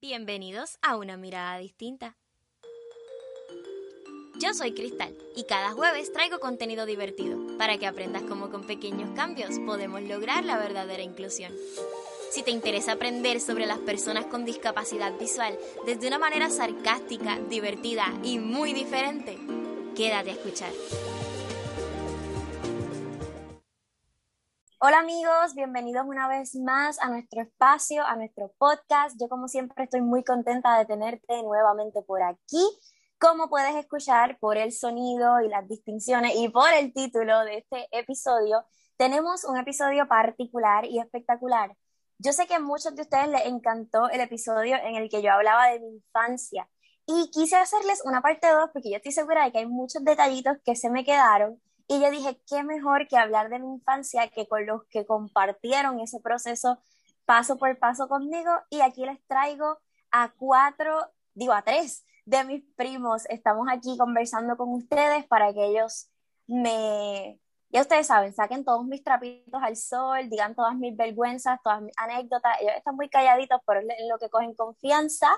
Bienvenidos a una mirada distinta. Yo soy Cristal y cada jueves traigo contenido divertido para que aprendas cómo con pequeños cambios podemos lograr la verdadera inclusión. Si te interesa aprender sobre las personas con discapacidad visual desde una manera sarcástica, divertida y muy diferente, quédate a escuchar. Hola amigos, bienvenidos una vez más a nuestro espacio, a nuestro podcast. Yo como siempre estoy muy contenta de tenerte nuevamente por aquí. Como puedes escuchar por el sonido y las distinciones y por el título de este episodio, tenemos un episodio particular y espectacular. Yo sé que a muchos de ustedes les encantó el episodio en el que yo hablaba de mi infancia y quise hacerles una parte 2 porque yo estoy segura de que hay muchos detallitos que se me quedaron y yo dije, qué mejor que hablar de mi infancia que con los que compartieron ese proceso paso por paso conmigo. Y aquí les traigo a cuatro, digo a tres de mis primos. Estamos aquí conversando con ustedes para que ellos me, ya ustedes saben, saquen todos mis trapitos al sol, digan todas mis vergüenzas, todas mis anécdotas. Ellos están muy calladitos, pero es lo que cogen confianza.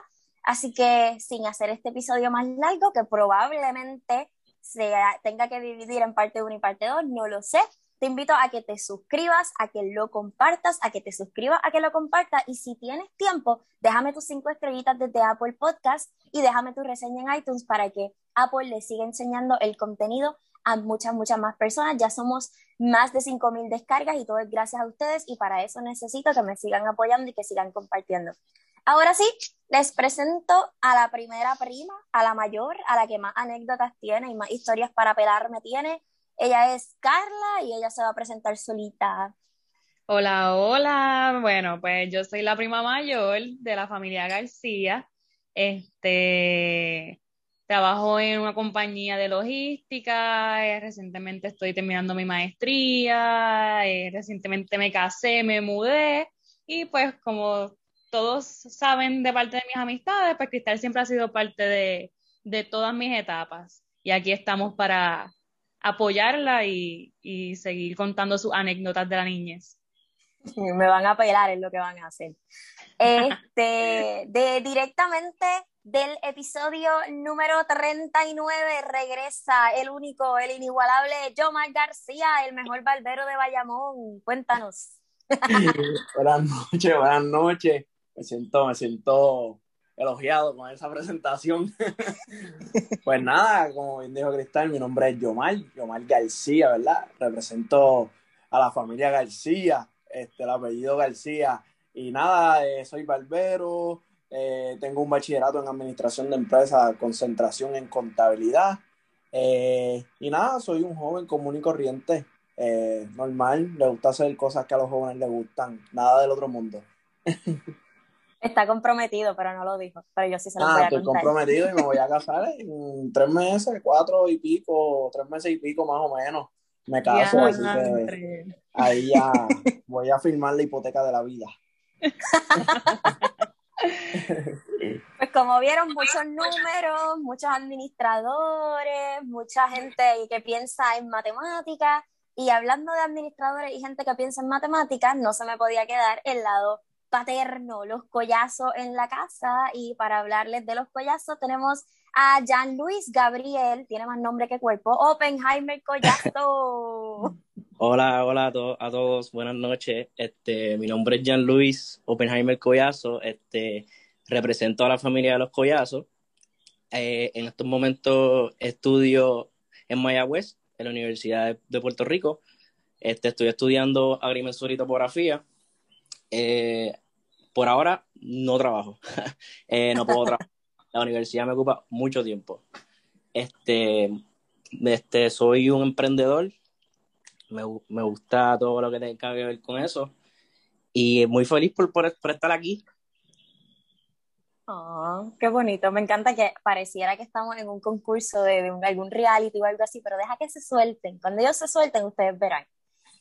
Así que sin hacer este episodio más largo, que probablemente se tenga que dividir en parte 1 y parte 2, no lo sé. Te invito a que te suscribas, a que lo compartas, a que te suscribas, a que lo compartas. Y si tienes tiempo, déjame tus cinco estrellitas desde Apple Podcast y déjame tu reseña en iTunes para que Apple le siga enseñando el contenido a muchas, muchas más personas. Ya somos más de 5.000 descargas y todo es gracias a ustedes y para eso necesito que me sigan apoyando y que sigan compartiendo. Ahora sí, les presento a la primera prima, a la mayor, a la que más anécdotas tiene y más historias para pelarme tiene. Ella es Carla y ella se va a presentar solita. Hola, hola. Bueno, pues yo soy la prima mayor de la familia García. Este, trabajo en una compañía de logística. Eh, recientemente estoy terminando mi maestría. Eh, recientemente me casé, me mudé. Y pues como todos saben de parte de mis amistades, pues Cristal siempre ha sido parte de, todas mis etapas. Y aquí estamos para apoyarla y, seguir contando sus anécdotas de la niñez. Me van a apelar en lo que van a hacer. Este, de directamente del episodio número 39 regresa el único, el inigualable Jomar García, el mejor barbero de Bayamón. Cuéntanos. buenas noches, buenas noches me siento, me siento elogiado con esa presentación. pues nada, como bien dijo Cristal, mi nombre es Yomar, Yomar García, ¿verdad? Represento a la familia García, este, el apellido García. Y nada, eh, soy barbero, eh, tengo un bachillerato en administración de empresas, concentración en contabilidad. Eh, y nada, soy un joven común y corriente, normal, le gusta hacer cosas que a los jóvenes les gustan, nada del otro mundo. Está comprometido, pero no lo dijo. Pero yo sí se lo ah, voy a estoy comprometido y me voy a casar en tres meses, cuatro y pico, tres meses y pico más o menos. Me caso, así que ahí ya voy a firmar la hipoteca de la vida. Pues como vieron, muchos números, muchos administradores, mucha gente que piensa en matemáticas. Y hablando de administradores y gente que piensa en matemáticas, no se me podía quedar el lado paterno, los collazos en la casa. Y para hablarles de los collazos tenemos a Jean Luis Gabriel, tiene más nombre que cuerpo, Oppenheimer Collazo. Hola, hola a, todos, buenas noches. Este, mi nombre es Jean Luis Oppenheimer Collazo, este, represento a la familia de los Collazos. Eh, en estos momentos estudio en Mayagüez, en la Universidad de, Puerto Rico. Este, estoy estudiando agrimensura y topografía. Eh, por ahora no trabajo. Eh, no puedo trabajar. La universidad me ocupa mucho tiempo. Este, este, soy un emprendedor. Me, me gusta todo lo que tenga que ver con eso. Y muy feliz por, por, estar aquí. Oh, qué bonito. Me encanta que pareciera que estamos en un concurso de, de algún reality o algo así, pero deja que se suelten. Cuando ellos se suelten, ustedes verán.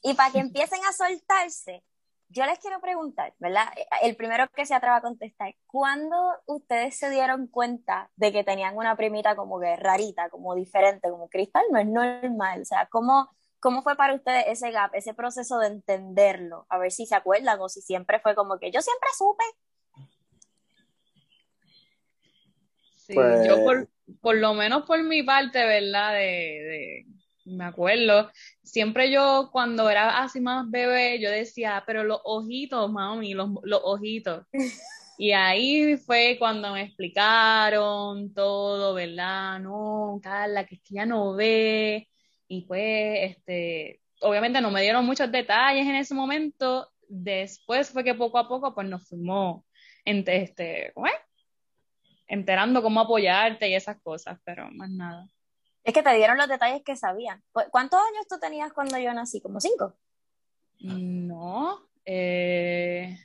Y para que empiecen a soltarse, yo les quiero preguntar, ¿verdad? El primero que se atreva a contestar, ¿cuándo ustedes se dieron cuenta de que tenían una primita como que rarita, como diferente, como cristal? No es normal, o sea, ¿cómo, cómo fue para ustedes ese gap, ese proceso de entenderlo? A ver si se acuerdan o si siempre fue como que yo siempre supe. Sí, Pues- yo por, por lo menos por mi parte, ¿verdad? De, de, me acuerdo, siempre yo cuando era así más bebé, yo decía, pero los ojitos, mami, los, los ojitos. Y ahí fue cuando me explicaron todo, ¿verdad? No, Carla, que es que ya no ve. Y pues, este, obviamente no me dieron muchos detalles en ese momento. Después fue que poco a poco, pues nos fuimos, ente- este, ¿cómo es? enterando cómo apoyarte y esas cosas, pero más nada. Es que te dieron los detalles que sabían. Pues, ¿Cuántos años tú tenías cuando yo nací? ¿Como cinco? No, eh,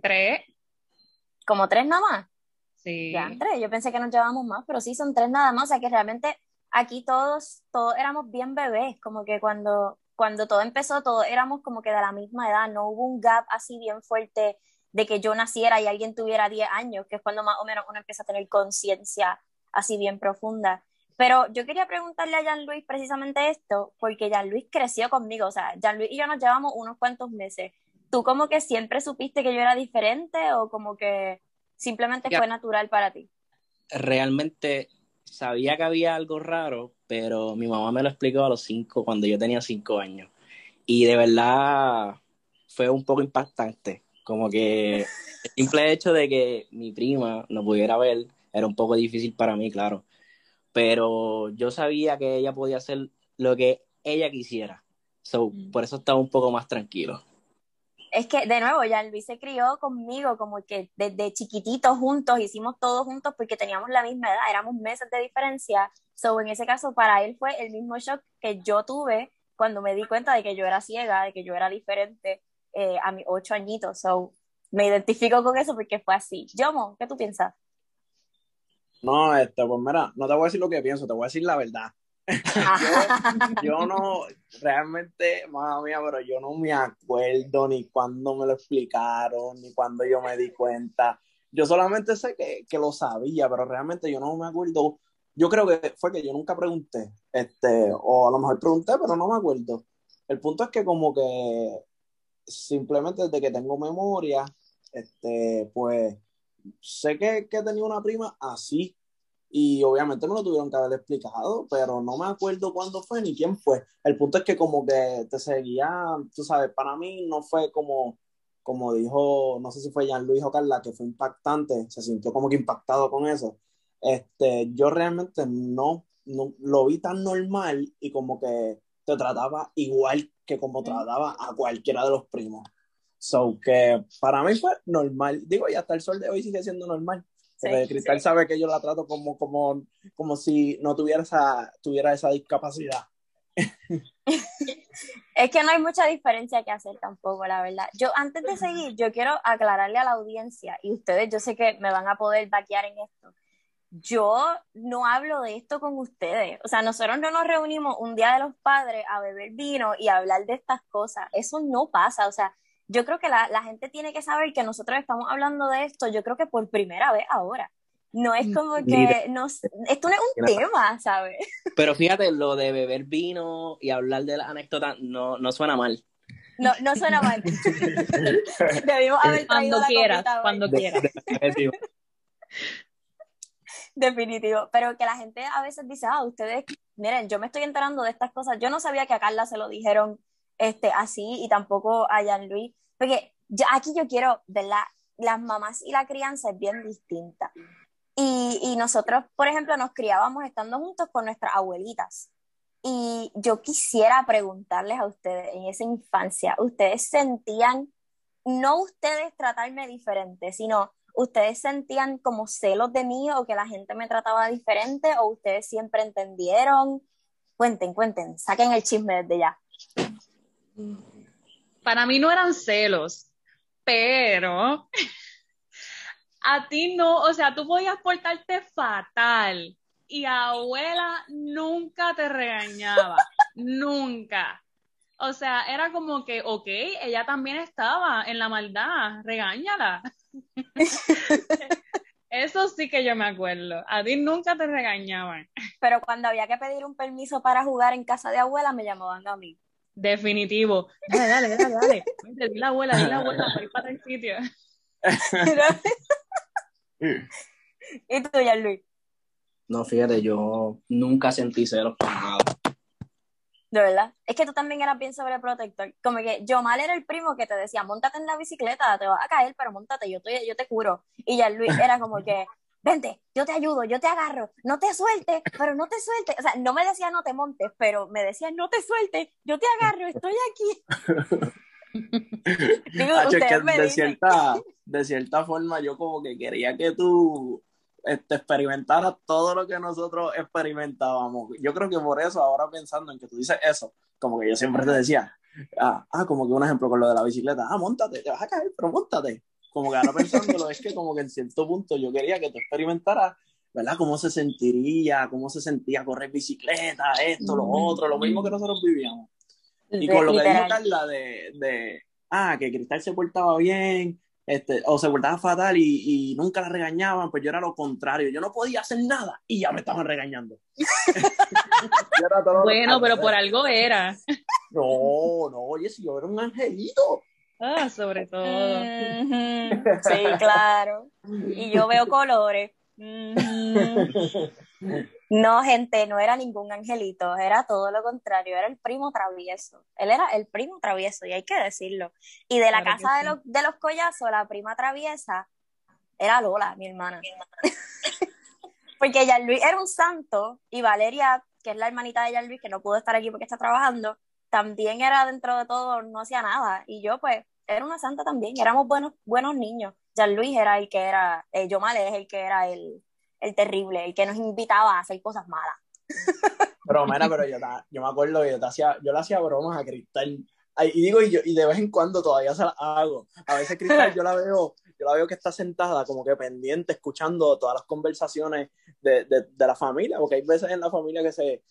tres, ¿Como tres nada más? sí. Ya, tres. Yo pensé que nos llevábamos más, pero sí son tres nada más. O sea que realmente aquí todos, todos éramos bien bebés. Como que cuando, cuando todo empezó, todos éramos como que de la misma edad. No hubo un gap así bien fuerte de que yo naciera y alguien tuviera 10 años, que es cuando más o menos uno empieza a tener conciencia así bien profunda. Pero yo quería preguntarle a Jean-Louis precisamente esto, porque Jean-Louis creció conmigo, o sea, Jean-Louis y yo nos llevamos unos cuantos meses. ¿Tú como que siempre supiste que yo era diferente o como que simplemente Ya. fue natural para ti? Realmente sabía que había algo raro, pero mi mamá me lo explicó a los cinco, cuando yo tenía cinco años. Y de verdad fue un poco impactante. Como que el simple hecho de que mi prima no pudiera ver era un poco difícil para mí, claro. Pero yo sabía que ella podía hacer lo que ella quisiera. So, Mm. por eso estaba un poco más tranquilo. Es que, de nuevo, Jean-Louis se crió conmigo como que desde chiquititos juntos, hicimos todo juntos porque teníamos la misma edad, éramos meses de diferencia. So, en ese caso, para él fue el mismo shock que yo tuve cuando me di cuenta de que yo era ciega, de que yo era diferente eh, a mis ocho añitos. So, me identifico con eso porque fue así. Yomo, ¿qué tú piensas? No, este, pues mira, no te voy a decir lo que pienso, te voy a decir la verdad. Yo no, realmente, mamá mía, pero yo no me acuerdo ni cuándo me lo explicaron, ni cuándo yo me di cuenta. Yo solamente sé que, que lo sabía, pero realmente yo no me acuerdo. Yo creo que fue que yo nunca pregunté, este, o a lo mejor pregunté, pero no me acuerdo. El punto es que como que simplemente desde que tengo memoria, este, pues sé que, que tenía una prima así, y obviamente me lo tuvieron que haber explicado, pero no me acuerdo cuándo fue ni quién fue. El punto es que como que te seguía, tú sabes, para mí no fue como, como dijo, no sé si fue Jean-Louis o Carla, que fue impactante, se sintió como que impactado con eso. Este, yo realmente no, no lo vi tan normal y como que te trataba igual que como trataba a cualquiera de los primos. So que para mí fue normal. Digo, y hasta el sol de hoy sigue siendo normal. Porque Sí, Cristal sí. sabe que yo la trato como, como, como si no tuviera esa, tuviera esa discapacidad. Es que no hay mucha diferencia que hacer tampoco, la verdad. Yo, antes de seguir, yo quiero aclararle a la audiencia, y ustedes yo sé que me van a poder vaquear en esto. Yo no hablo de esto con ustedes. O sea, nosotros no nos reunimos un día de los padres a beber vino y a hablar de estas cosas. Eso no pasa. O sea, yo creo que la, la gente tiene que saber que nosotros estamos hablando de esto, yo creo que por primera vez ahora. No es como que, Mira. nos, esto no es un tema, ¿sabes? Pero fíjate, lo de beber vino y hablar de las anécdotas no, no suena mal. No, no suena mal. Debimos haber traído Cuando la quieras, cuando quieras. de- Definitivo, pero que la gente a veces dice, ah, ustedes, miren, yo me estoy enterando de estas cosas, yo no sabía que a Carla se lo dijeron este, así y tampoco a Jean-Louis, porque ya aquí yo quiero, ¿verdad? Las mamás y la crianza es bien distinta. Y, y nosotros, por ejemplo, nos criábamos estando juntos con nuestras abuelitas. Y yo quisiera preguntarles a ustedes, en esa infancia, ¿ustedes sentían, no ustedes tratarme diferente, sino ustedes sentían como celos de mí o que la gente me trataba diferente o ustedes siempre entendieron? Cuenten, cuenten, saquen el chisme desde ya. Para mí no eran celos, pero a ti no, o sea, tú podías portarte fatal y abuela nunca te regañaba, nunca. O sea, era como que, ok, ella también estaba en la maldad, regáñala. Eso sí que yo me acuerdo. A ti nunca te regañaban. Pero cuando había que pedir un permiso para jugar en casa de abuela, me llamaban a mí. Definitivo. Dale, dale, dale, dale. Vente, Dile a la abuela, dile a la abuela para ir para el sitio. ¿Y tú, Luis? No, fíjate, yo nunca sentí celos para nada. De verdad. Es que tú también eras bien sobreprotector. Como que yo mal era el primo que te decía, montate en la bicicleta, te vas a caer, pero montate, yo te, yo te curo. Y ya Luis era como que, vente, yo te ayudo, yo te agarro, no te sueltes, pero no te sueltes. O sea, no me decía no te montes, pero me decía no te sueltes, yo te agarro, estoy aquí. de, cierta, de cierta forma yo como que quería que tú este, experimentaras todo lo que nosotros experimentábamos. Yo creo que por eso, ahora pensando en que tú dices eso, como que yo siempre te decía, ah, ah, como que un ejemplo con lo de la bicicleta, ah, montate, te vas a caer, pero montate. Como que ahora pensándolo, es que como que en cierto punto yo quería que tú experimentaras, ¿verdad? Cómo se sentiría, cómo se sentía correr bicicleta, esto, lo otro, lo mismo que nosotros vivíamos. Y con lo que dijo Carla de, de, ah, que Cristal se portaba bien, este, o se portaba fatal y, y, nunca la regañaban, pues yo era lo contrario. Yo no podía hacer nada y ya me estaban regañando. bueno, pero por algo era. no, no, oye, si yo era un angelito. Ah, sobre todo. Sí, claro. Y yo veo colores. No, gente, no era ningún angelito, era todo lo contrario, era el primo travieso. Él era el primo travieso, y hay que decirlo. Y de la casa de, los, de los collazos, la prima traviesa era Lola, mi hermana. porque Jan Luis era un santo, y Valeria, que es la hermanita de Jan Luis, que no pudo estar aquí porque está trabajando, también era dentro de todo, no hacía nada. Y yo, pues, era una santa también, éramos buenos, buenos niños. Jan Luis era el que era, eh, Yomal es el que era el el terrible, el que nos invitaba a hacer cosas malas. Pero mira, pero yo, yo me acuerdo que yo, te hacía, yo le hacía bromas a Cristal. Y digo, y, yo, y de vez en cuando todavía se las hago. A veces Cristal yo la veo, yo la veo que está sentada como que pendiente, escuchando todas las conversaciones de, de, de la familia, porque hay veces en la familia que se,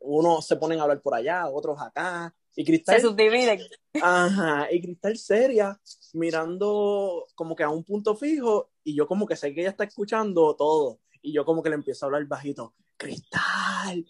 unos se ponen a hablar por allá, otros acá, y Cristal. Se subdividen. Ajá, y Cristal seria, mirando como que a un punto fijo, y yo como que sé que ella está escuchando todo y yo como que le empiezo a hablar bajito, Cristal,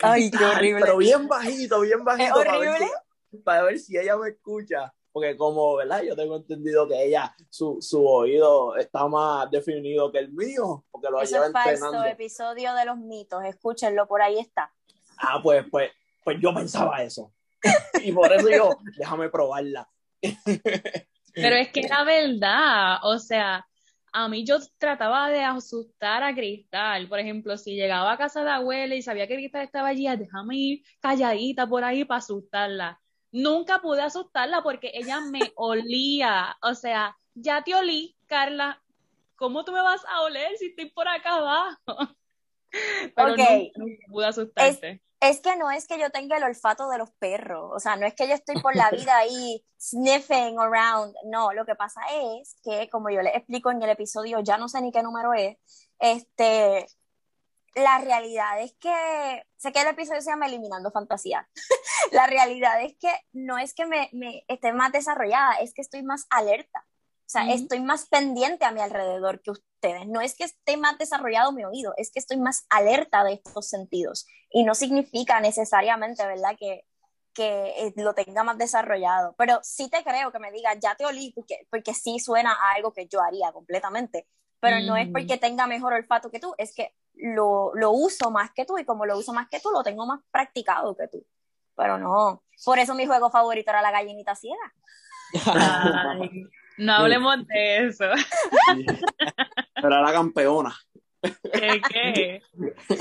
Ay, qué horrible. Pero bien bajito, bien bajito. Para ver, si, para ver, si, ella me escucha. Porque como, ¿verdad? Yo tengo entendido que ella, su, su oído está más definido que el mío, porque lo Eso lleva es falso, episodio de los mitos, escúchenlo, por ahí está. Ah, pues, pues, pues yo pensaba eso. Y por eso yo, déjame probarla. Pero es que era verdad, o sea, a mí yo trataba de asustar a Cristal. Por ejemplo, si llegaba a casa de abuela y sabía que Cristal estaba allí, déjame ir calladita por ahí para asustarla. Nunca pude asustarla porque ella me olía. O sea, ya te olí, Carla. ¿Cómo tú me vas a oler si estoy por acá abajo? Pero nunca, pude asustarte es que no es que yo tenga el olfato de los perros, o sea, no es que yo estoy por la vida ahí sniffing around, no, lo que pasa es que, como yo les explico en el episodio, ya no sé ni qué número es, este, la realidad es que, sé que el episodio se llama Eliminando Fantasía, la realidad es que no es que me, me esté más desarrollada, es que estoy más alerta. O sea, estoy más pendiente a mi alrededor que ustedes. No es que esté más desarrollado mi oído, es que estoy más alerta de estos sentidos. Y no significa necesariamente, ¿verdad?, que, que eh, lo tenga más desarrollado. Pero sí te creo que me diga, ya te olí, porque, porque sí suena a algo que yo haría completamente. Pero no es porque tenga mejor olfato que tú, es que lo, lo uso más que tú y como lo uso más que tú, lo tengo más practicado que tú. Pero no, por eso mi juego favorito era la gallinita ciega. No hablemos de eso. Pero la campeona. ¿Qué, qué?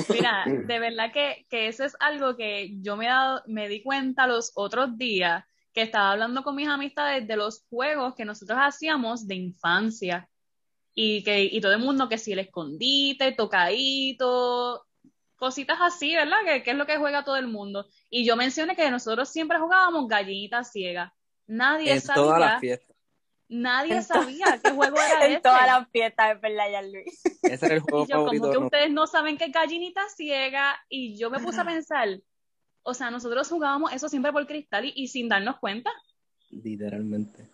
Mira, de verdad que, que, eso es algo que yo me, dado, me di cuenta los otros días que estaba hablando con mis amistades de los juegos que nosotros hacíamos de infancia. Y que y todo el mundo que si el escondite, tocadito, cositas así, ¿verdad? Que, que, es lo que juega todo el mundo. Y yo mencioné que nosotros siempre jugábamos gallinita ciega. Nadie en sabía. Nadie sabía qué juego era en todas las fiestas, es verdad, ya Luis. Ese era el juego y yo, favorito. Como que ustedes no saben qué gallinita ciega, y yo me puse a pensar, o sea, nosotros jugábamos eso siempre por cristal y, sin darnos cuenta. Literalmente.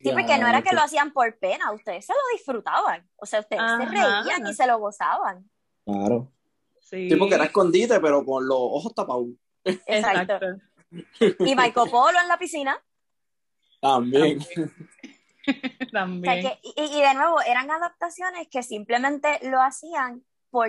Sí, porque no era que lo hacían por pena, ustedes se lo disfrutaban. O sea, ustedes se reían y se lo gozaban. Claro. Sí. sí, porque era escondite, pero con los ojos tapados. Exacto. y Michael Polo en la piscina. También. También. y, y de nuevo, eran adaptaciones que simplemente lo hacían por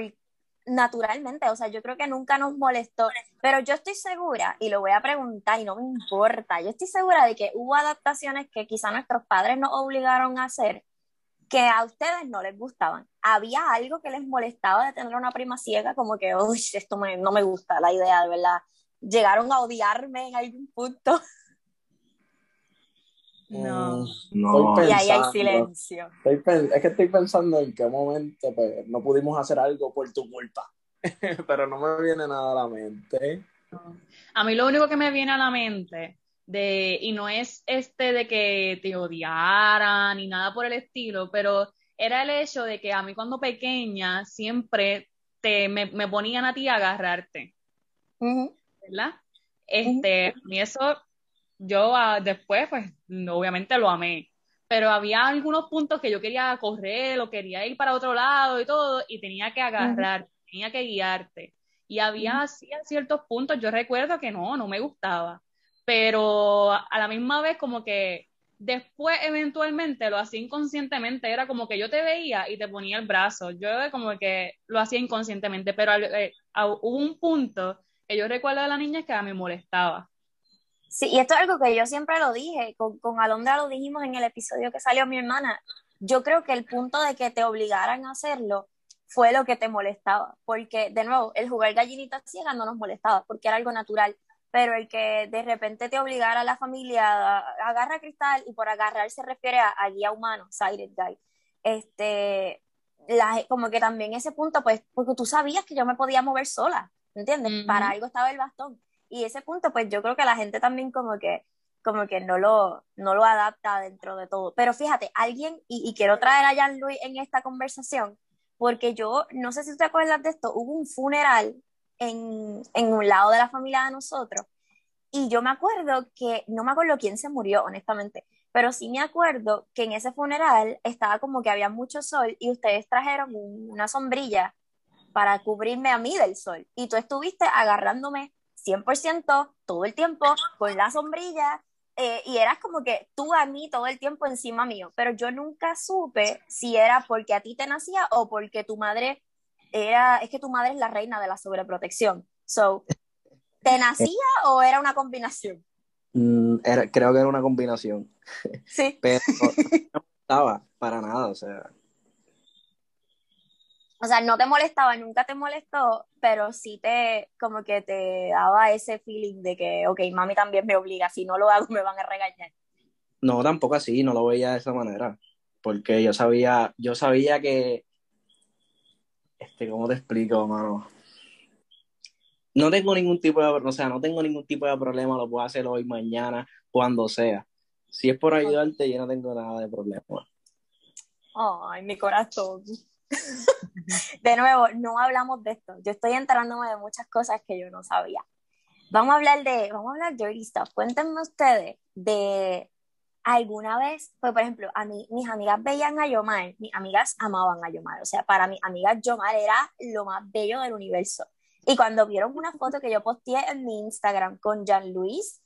naturalmente, o sea, yo creo que nunca nos molestó, pero yo estoy segura, y lo voy a preguntar y no me importa, yo estoy segura de que hubo adaptaciones que quizá nuestros padres nos obligaron a hacer que a ustedes no les gustaban. Había algo que les molestaba de tener una prima ciega, como que, uy, esto no me gusta la idea, de verdad. Llegaron a odiarme en algún punto. No. no. Y ahí hay silencio. es que estoy pensando en qué momento pues, no pudimos hacer algo por tu culpa. Pero no me viene nada a la mente. A mí lo único que me viene a la mente de, y no es este de que te odiaran ni nada por el estilo, pero era el hecho de que a mí cuando pequeña siempre te, me, ponían a ti a agarrarte. ¿Verdad? Este, y eso yo ah, después, pues, obviamente lo amé. Pero había algunos puntos que yo quería correr o quería ir para otro lado y todo, y tenía que agarrar, tenía que guiarte. Y había ciertos puntos, yo recuerdo que no, no me gustaba. Pero a la misma vez, como que después eventualmente lo hacía inconscientemente, era como que yo te veía y te ponía el brazo. Yo como que lo hacía inconscientemente, pero eh, hubo un punto que yo recuerdo de la niña que me molestaba Sí, y esto es algo que yo siempre lo dije, con, con Alondra lo dijimos en el episodio que salió mi hermana. Yo creo que el punto de que te obligaran a hacerlo fue lo que te molestaba, porque de nuevo, el jugar gallinita ciega no nos molestaba, porque era algo natural, pero el que de repente te obligara a la familia a, agarrar cristal, y por agarrar se refiere a, guía humano, sighted guy, este, la, como que también ese punto, pues, porque tú sabías que yo me podía mover sola, ¿entiendes? Para algo estaba el bastón y ese punto, pues yo creo que la gente también como que, como que no lo, no lo adapta dentro de todo. Pero fíjate, alguien, y, quiero traer a Jean-Louis en esta conversación, porque yo, no sé si tú te acuerdas de esto, hubo un funeral en, en un lado de la familia de nosotros, y yo me acuerdo que, no me acuerdo quién se murió, honestamente, pero sí me acuerdo que en ese funeral estaba como que había mucho sol y ustedes trajeron una sombrilla para cubrirme a mí del sol. Y tú estuviste agarrándome 100% todo el tiempo con la sombrilla eh, y eras como que tú a mí todo el tiempo encima mío, pero yo nunca supe si era porque a ti te nacía o porque tu madre era, es que tu madre es la reina de la sobreprotección. So, ¿te nacía o era una combinación? Mm, creo que era una combinación. Sí. Pero no estaba para nada, o sea, o sea, no te molestaba, nunca te molestó, pero sí te, como que te daba ese feeling de que, ok, mami también me obliga, si no lo hago me van a regañar. No, tampoco así, no lo veía de esa manera, porque yo sabía, yo sabía que, este, ¿cómo te explico, mano? No tengo ningún tipo de, o sea, no tengo ningún tipo de problema, lo puedo hacer hoy, mañana, cuando sea. Si es por ayudarte, yo no tengo nada de problema. Ay, mi corazón. de nuevo, no hablamos de esto. Yo estoy enterándome de muchas cosas que yo no sabía. Vamos a hablar de, vamos a hablar de stuff. Cuéntenme ustedes de alguna vez, pues por ejemplo, a mí, mis amigas veían a Yomar, mis amigas amaban a Yomar, o sea, para mis amigas Yomar era lo más bello del universo. Y cuando vieron una foto que yo posteé en mi Instagram con Jean Luis,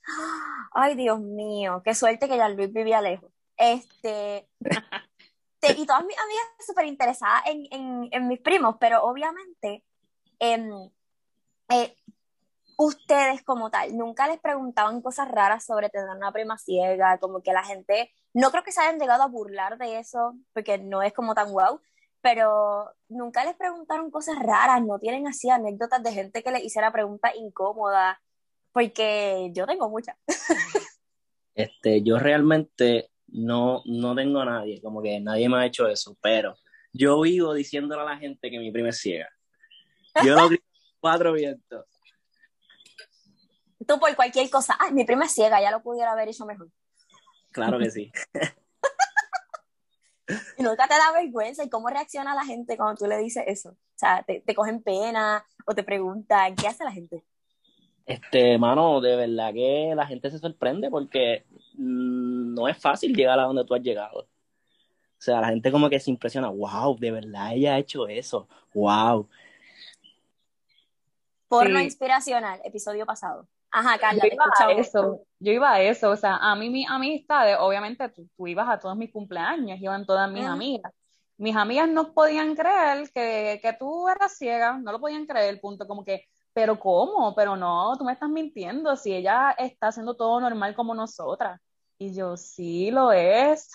ay Dios mío, qué suerte que Jean Luis vivía lejos. Este, y todas mis amigas súper interesadas en, en, mis primos, pero obviamente em, eh, ustedes como tal, nunca les preguntaban cosas raras sobre tener una prima ciega, como que la gente, no creo que se hayan llegado a burlar de eso, porque no es como tan wow, pero nunca les preguntaron cosas raras, no tienen así anécdotas de gente que les hiciera preguntas incómodas, porque yo tengo muchas. Este, yo realmente no, no tengo a nadie, como que nadie me ha hecho eso, pero yo vivo diciéndole a la gente que mi prima es ciega. Yo lo grito cuatro vientos. Tú por cualquier cosa, ay, mi prima es ciega, ya lo pudiera haber hecho mejor. Claro que sí. y nunca te da vergüenza y cómo reacciona la gente cuando tú le dices eso. O sea, te, te cogen pena o te preguntan, ¿qué hace la gente? Este, mano, de verdad que la gente se sorprende porque mm, no es fácil llegar a donde tú has llegado. O sea, la gente como que se impresiona, wow, de verdad ella ha hecho eso, wow. Porno inspiracional, episodio pasado. Ajá, Carla, yo te iba a eso, yo iba a eso, o sea, a mí mis amistades, obviamente tú, tú ibas a todos mis cumpleaños, iban todas mis Ujú. amigas. Mis amigas no podían creer que, que tú eras ciega, no lo podían creer, punto, como que, pero ¿cómo? Pero no, tú me estás mintiendo, si ella está haciendo todo normal como nosotras. Y yo, sí, lo es,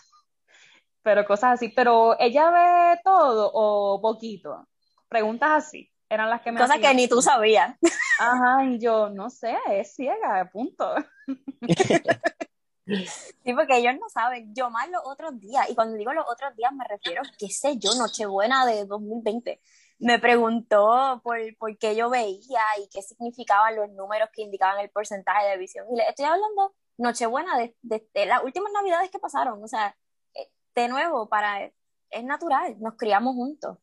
pero cosas así, pero ella ve todo o poquito. Preguntas así, eran las que me Cosas que hacían. ni tú sabías. Ajá, y yo, no sé, es ciega, punto. Sí, porque ellos no saben. Yo más los otros días, y cuando digo los otros días me refiero, qué sé yo, Nochebuena de 2020. Me preguntó por, por qué yo veía y qué significaban los números que indicaban el porcentaje de visión. Y le estoy hablando Nochebuena de, de, de las últimas navidades que pasaron. O sea, eh, de nuevo, para es natural, nos criamos juntos.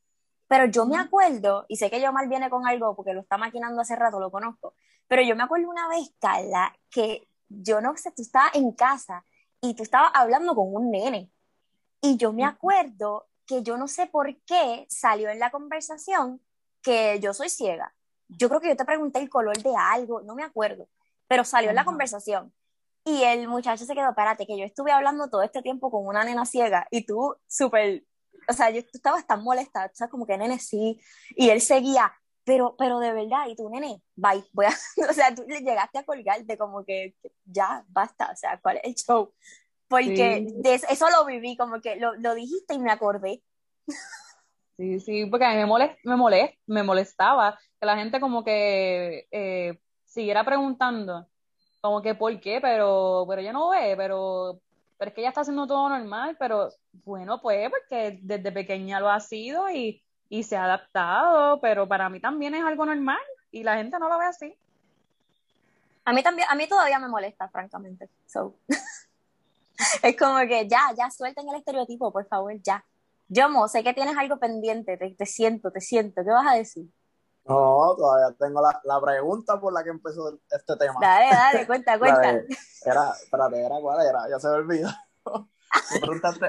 Pero yo me acuerdo, y sé que yo mal viene con algo porque lo está maquinando hace rato, lo conozco, pero yo me acuerdo una vez, Carla, que yo no sé, tú estabas en casa y tú estabas hablando con un nene. Y yo me acuerdo que yo no sé por qué salió en la conversación que yo soy ciega. Yo creo que yo te pregunté el color de algo, no me acuerdo, pero salió en la conversación. Y el muchacho se quedó, espérate, que yo estuve hablando todo este tiempo con una nena ciega y tú súper, o sea, yo, tú estabas tan molesta, o sea, como que nene sí, y él seguía, pero, pero de verdad, y tú, nene, bye, voy a, o sea, tú le llegaste a colgarte como que ya, basta, o sea, ¿cuál es el show? Porque Sí. de eso, eso lo viví, como que lo, lo dijiste y me acordé. Sí, sí, porque a mí me molest, me molest, me molestaba que la gente como que eh, siguiera preguntando, como que por qué, pero, pero ella no ve, pero, pero es que ella está haciendo todo normal, pero bueno, pues porque desde pequeña lo ha sido y, y se ha adaptado, pero para mí también es algo normal y la gente no lo ve así. A mí también, a mí todavía me molesta, francamente. So. es como que ya, ya suelten el estereotipo, por favor, ya. Yomo, sé que tienes algo pendiente, te, te siento, te siento. ¿Qué vas a decir? No, todavía tengo la, la pregunta por la que empezó este tema. Dale, dale, cuenta, cuenta. de- era, espérate, era cuál era, ya se me olvidó.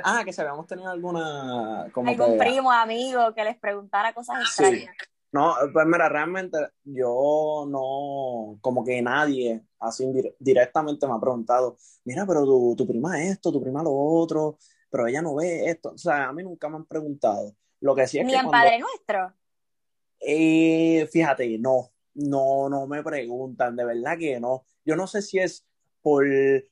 Ah, que si habíamos tenido alguna, como Algún que, primo, amigo que les preguntara cosas Sí. extrañas. No, pues mira, realmente yo no, como que nadie así dir- directamente me ha preguntado, mira, pero tu, tu prima esto, tu prima lo otro, pero ella no ve esto. O sea, a mí nunca me han preguntado. Lo que sí es Ni que en cuando, Padre Nuestro. eh, fíjate, no, no, no me preguntan, de verdad que no. Yo no sé si es por,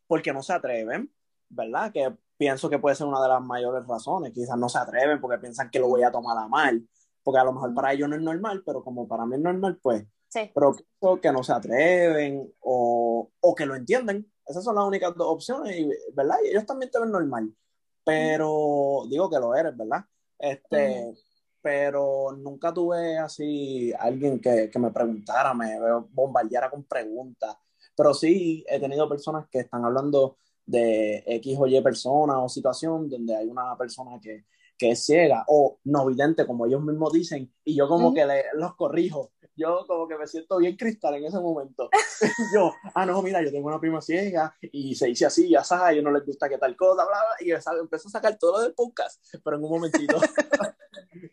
porque no se atreven, ¿verdad? Que pienso que puede ser una de las mayores razones. Quizás no se atreven porque piensan que lo voy a tomar a mal, porque a lo mejor para ellos no es normal, pero como para mí es normal, pues, Sí. pero pienso que no se atreven o, o que lo entienden. Esas son las únicas dos opciones, y, ¿verdad? Y ellos también te ven normal, pero digo que lo eres, ¿verdad? Este, pero nunca tuve así alguien que, que me preguntara, me bombardeara con preguntas. Pero sí he tenido personas que están hablando de X o Y persona o situación donde hay una persona que, que es ciega o no vidente, como ellos mismos dicen, y yo como que le- los corrijo. Yo como que me siento bien cristal en ese momento. yo, ah, no, mira, yo tengo una prima ciega y se dice así, ya sabes, a ellos no les gusta que tal cosa, bla, bla, y empezó a sacar todo lo del podcast, pero en un momentito.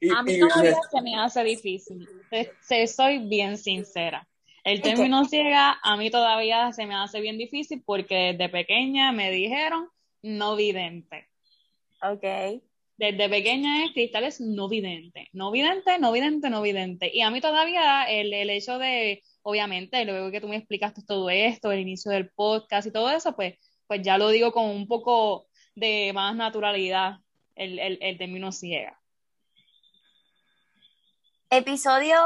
Y- A mí y- todavía se me hace difícil, te, te soy bien sincera. El término ciega a mí todavía se me hace bien difícil porque desde pequeña me dijeron no vidente. Ok. Desde pequeña es Cristal es no vidente, no vidente, no vidente, no vidente. Y a mí todavía el, el hecho de, obviamente, luego que tú me explicaste todo esto, el inicio del podcast y todo eso, pues, pues ya lo digo con un poco de más naturalidad, el, el, el término ciega. Episodio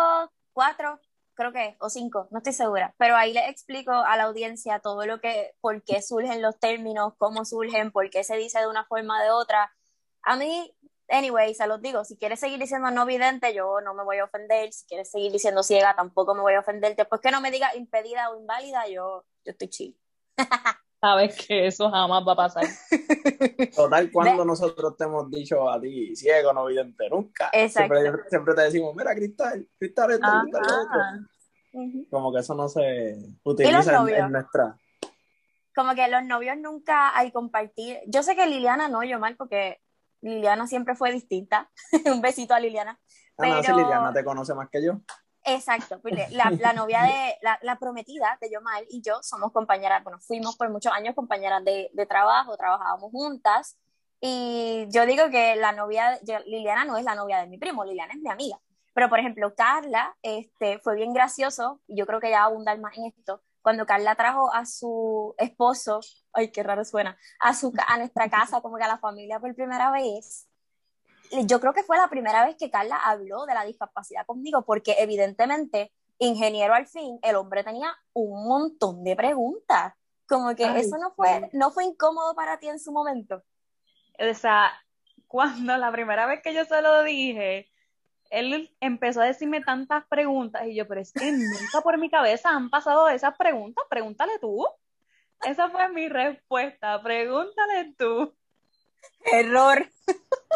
4, creo que, o 5, no estoy segura, pero ahí les explico a la audiencia todo lo que, por qué surgen los términos, cómo surgen, por qué se dice de una forma o de otra. A mí, anyway, se los digo, si quieres seguir diciendo no vidente, yo no me voy a ofender, si quieres seguir diciendo ciega, tampoco me voy a ofender, después que no me digas impedida o inválida, yo, yo estoy chill. Sabes que eso jamás va a pasar. Total, cuando nosotros te hemos dicho a ti, ciego, no vidente, nunca. Exacto. Siempre, siempre te decimos, mira, Cristal, Cristal esto, Cristal lo otro. Ajá. Ujú. Como que eso no se ¿Y los utiliza en nuestra. como que los novios nunca al compartir, yo sé que Liliana no, yo mal, porque Liliana siempre fue distinta. Un besito a Liliana. Ah, no, si Pero- Liliana te conoce más que yo. Exacto, porque la, la novia de, la, la, prometida de Yomal y yo somos compañeras, bueno, fuimos por muchos años compañeras de, de trabajo, trabajábamos juntas, y yo digo que la novia, Liliana no es la novia de mi primo, Liliana es mi amiga. Pero, por ejemplo, Carla, este, fue bien gracioso, y yo creo que ya va a abundar más en esto, cuando Carla trajo a su esposo, ay, qué raro suena, a, su, a nuestra casa, como que a la familia por primera vez, yo creo que fue la primera vez que Carla habló de la discapacidad conmigo, porque evidentemente, ingeniero al fin, el hombre tenía un montón de preguntas. Como que eso no fue, no fue incómodo para ti en su momento. O sea, cuando la primera vez que yo se lo dije, él empezó a decirme tantas preguntas y yo, pero es que nunca por mi cabeza han pasado esas preguntas, pregúntale tú. Esa fue mi respuesta, pregúntale tú. Error.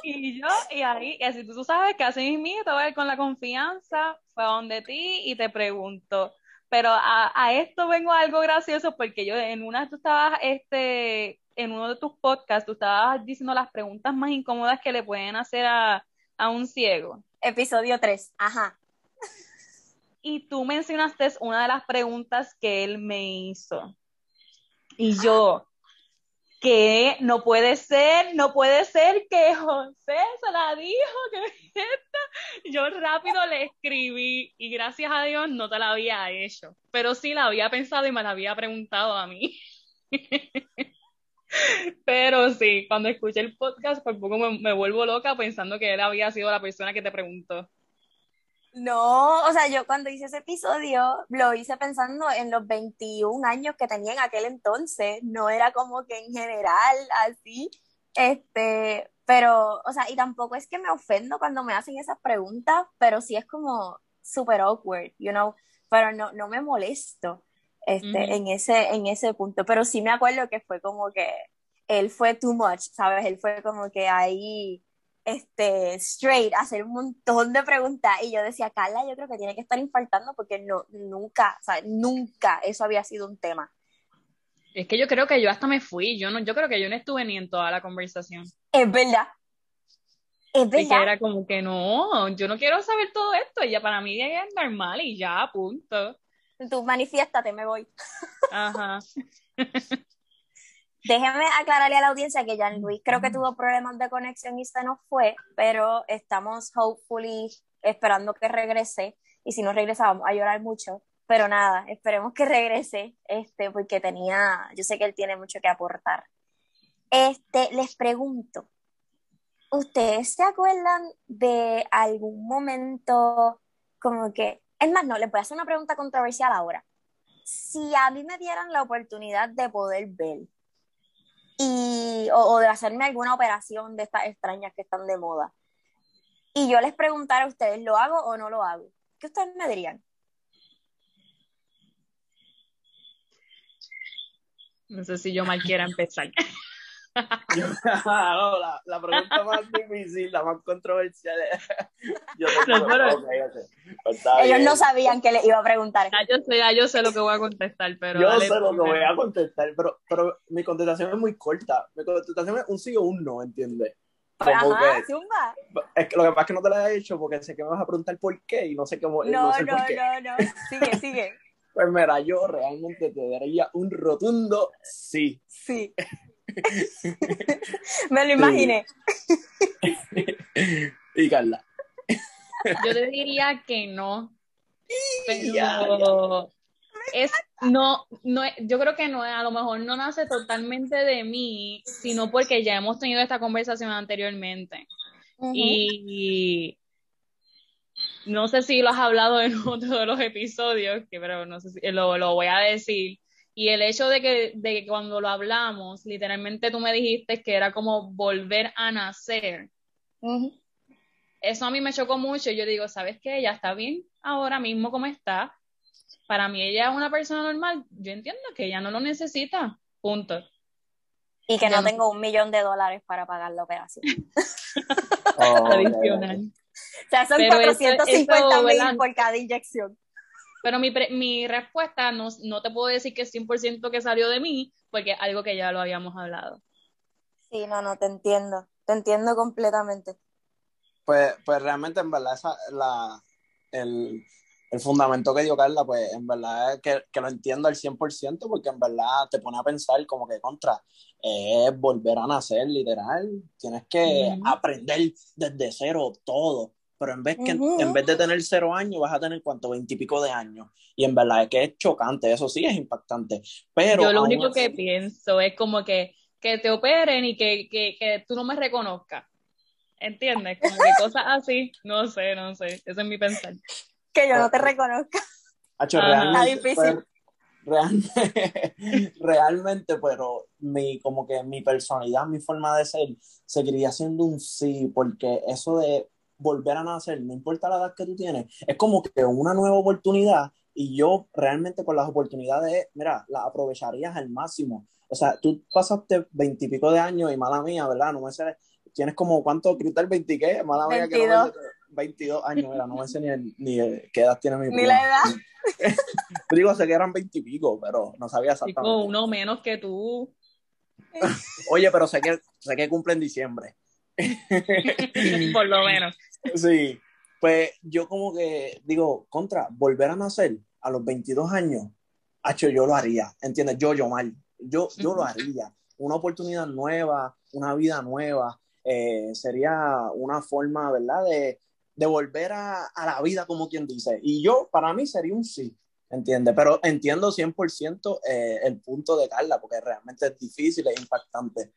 Y yo, y ahí, y así tú sabes que así mismo te voy a ir con la confianza, fue a donde ti y te pregunto. Pero a, a, esto vengo algo gracioso porque yo en una tú estabas, este, en uno de tus podcasts, tú estabas diciendo las preguntas más incómodas que le pueden hacer a, a un ciego. Episodio 3, ajá. Y tú mencionaste una de las preguntas que él me hizo. Y yo, que no puede ser, no puede ser que José se la dijo, que esta. Yo rápido le escribí y gracias a Dios no te la había hecho, pero sí la había pensado y me la había preguntado a mí. pero sí, cuando escuché el podcast por poco me, vuelvo loca pensando que él había sido la persona que te preguntó. No, o sea, yo cuando hice ese episodio lo hice pensando en los 21 años que tenía en aquel entonces, no era como que en general así, este, pero, o sea, y tampoco es que me ofendo cuando me hacen esas preguntas, pero sí es como super awkward, you know, pero no, no me molesto, este, en ese, en ese punto, pero sí me acuerdo que fue como que él fue too much, ¿sabes? Él fue como que ahí este, straight, hacer un montón de preguntas. Y yo decía, Carla, yo creo que tiene que estar infartando porque no, nunca, o sea, nunca eso había sido un tema. Es que yo creo que yo hasta me fui, yo no, yo creo que yo no estuve ni en toda la conversación. Es verdad. Es verdad. que era como que no, yo no quiero saber todo esto, ya para mí es normal y ya, punto. Tú manifiéstate, me voy. Ajá. Déjeme aclararle a la audiencia que Jan Luis creo que tuvo problemas de conexión y se nos fue, pero estamos hopefully esperando que regrese y si no regresa vamos a llorar mucho, pero nada, esperemos que regrese, este, porque tenía, yo sé que él tiene mucho que aportar. Este, les pregunto, ¿ustedes se acuerdan de algún momento como que, es más, no, les voy a hacer una pregunta controversial ahora. Si a mí me dieran la oportunidad de poder ver y, o, de hacerme alguna operación de estas extrañas que están de moda. Y yo les preguntara a ustedes, ¿lo hago o no lo hago? ¿Qué ustedes me dirían? No sé si yo mal quiera empezar. no, la, la, pregunta más difícil, la más controversial yo no, pero... okay, pues Ellos no sabían que le iba a preguntar. Ya yo, sé, ya yo sé lo que voy a contestar, pero... Yo sé lo que voy a contestar, pero, pero mi contestación es muy corta. Mi contestación es un sí o un no, ¿entiendes? Ajá, Es que lo que pasa es que no te la he hecho porque sé que me vas a preguntar por qué y no sé cómo. No, no, no, no, no. Sigue, sigue. Pues mira, yo realmente te daría un rotundo sí. Sí. Me lo imaginé. y Carla. Yo te diría que no. Pero es no, no, yo creo que no, a lo mejor no nace totalmente de mí, sino porque ya hemos tenido esta conversación anteriormente. Y no sé si lo has hablado en otro de los episodios, que pero no sé si lo, lo voy a decir. Y el hecho de que, de que cuando lo hablamos, literalmente tú me dijiste que era como volver a nacer. Eso a mí me chocó mucho. Yo digo, ¿sabes qué? Ella está bien ahora mismo como está. Para mí ella es una persona normal. Yo entiendo que ella no lo necesita. Punto. Y que no tengo un millón de dólares para pagar la operación. Oh, Adicional. O sea, son 450 mil por cada inyección. Pero mi, mi respuesta no, no te puedo decir que es 100% que salió de mí, porque es algo que ya lo habíamos hablado. Sí, no, no, te entiendo. Te entiendo completamente. Pues, pues realmente, en verdad, esa, la, el, el fundamento que dio Carla, pues en verdad es que, que lo entiendo al 100%, porque en verdad te pone a pensar como que contra, es volver a nacer, literal. Tienes que aprender desde cero todo. Pero en vez, que, en vez de tener cero años, vas a tener cuánto, veintipico de años. Y en verdad es que es chocante, eso sí es impactante. Pero Yo lo único que pienso es como que, que te operen y que, que, que tú no me reconozcas. ¿Entiendes? Como que cosas así. No sé, no sé. Ese es mi pensar. Que yo no te reconozca. Hacho, Ajá. realmente, Está difícil. realmente, realmente, pero mi, como que mi personalidad, mi forma de ser, seguiría siendo un sí, porque eso de volver a nacer, no importa la edad que tú tienes, es como que una nueva oportunidad y yo realmente con las oportunidades, mira, las aprovecharías al máximo. O sea, tú pasaste veintipico de años y mala mía, ¿verdad? No me sé, tienes como, ¿cuánto, Cristal? ¿20 qué? Mala mía que no me sé- 22 años, mira, no me sé ni, el- ni el- qué edad tiene mi Ni prima. la edad. Yo digo, sé que eran veintipico, pero no sabía Chico, exactamente. uno menos que tú. Oye, pero sé que, sé que cumple en diciembre. Por lo menos. Sí, pues yo como que digo, contra, volver a nacer a los 22 años, hacho, yo lo haría, ¿entiendes? Yo, yo mal, yo, yo lo haría. Una oportunidad nueva, una vida nueva, eh, sería una forma, ¿verdad? De, de volver a, a la vida, como quien dice. Y yo, para mí, sería un sí, ¿entiendes? Pero entiendo 100% eh, el punto de Carla, porque realmente es difícil, es impactante.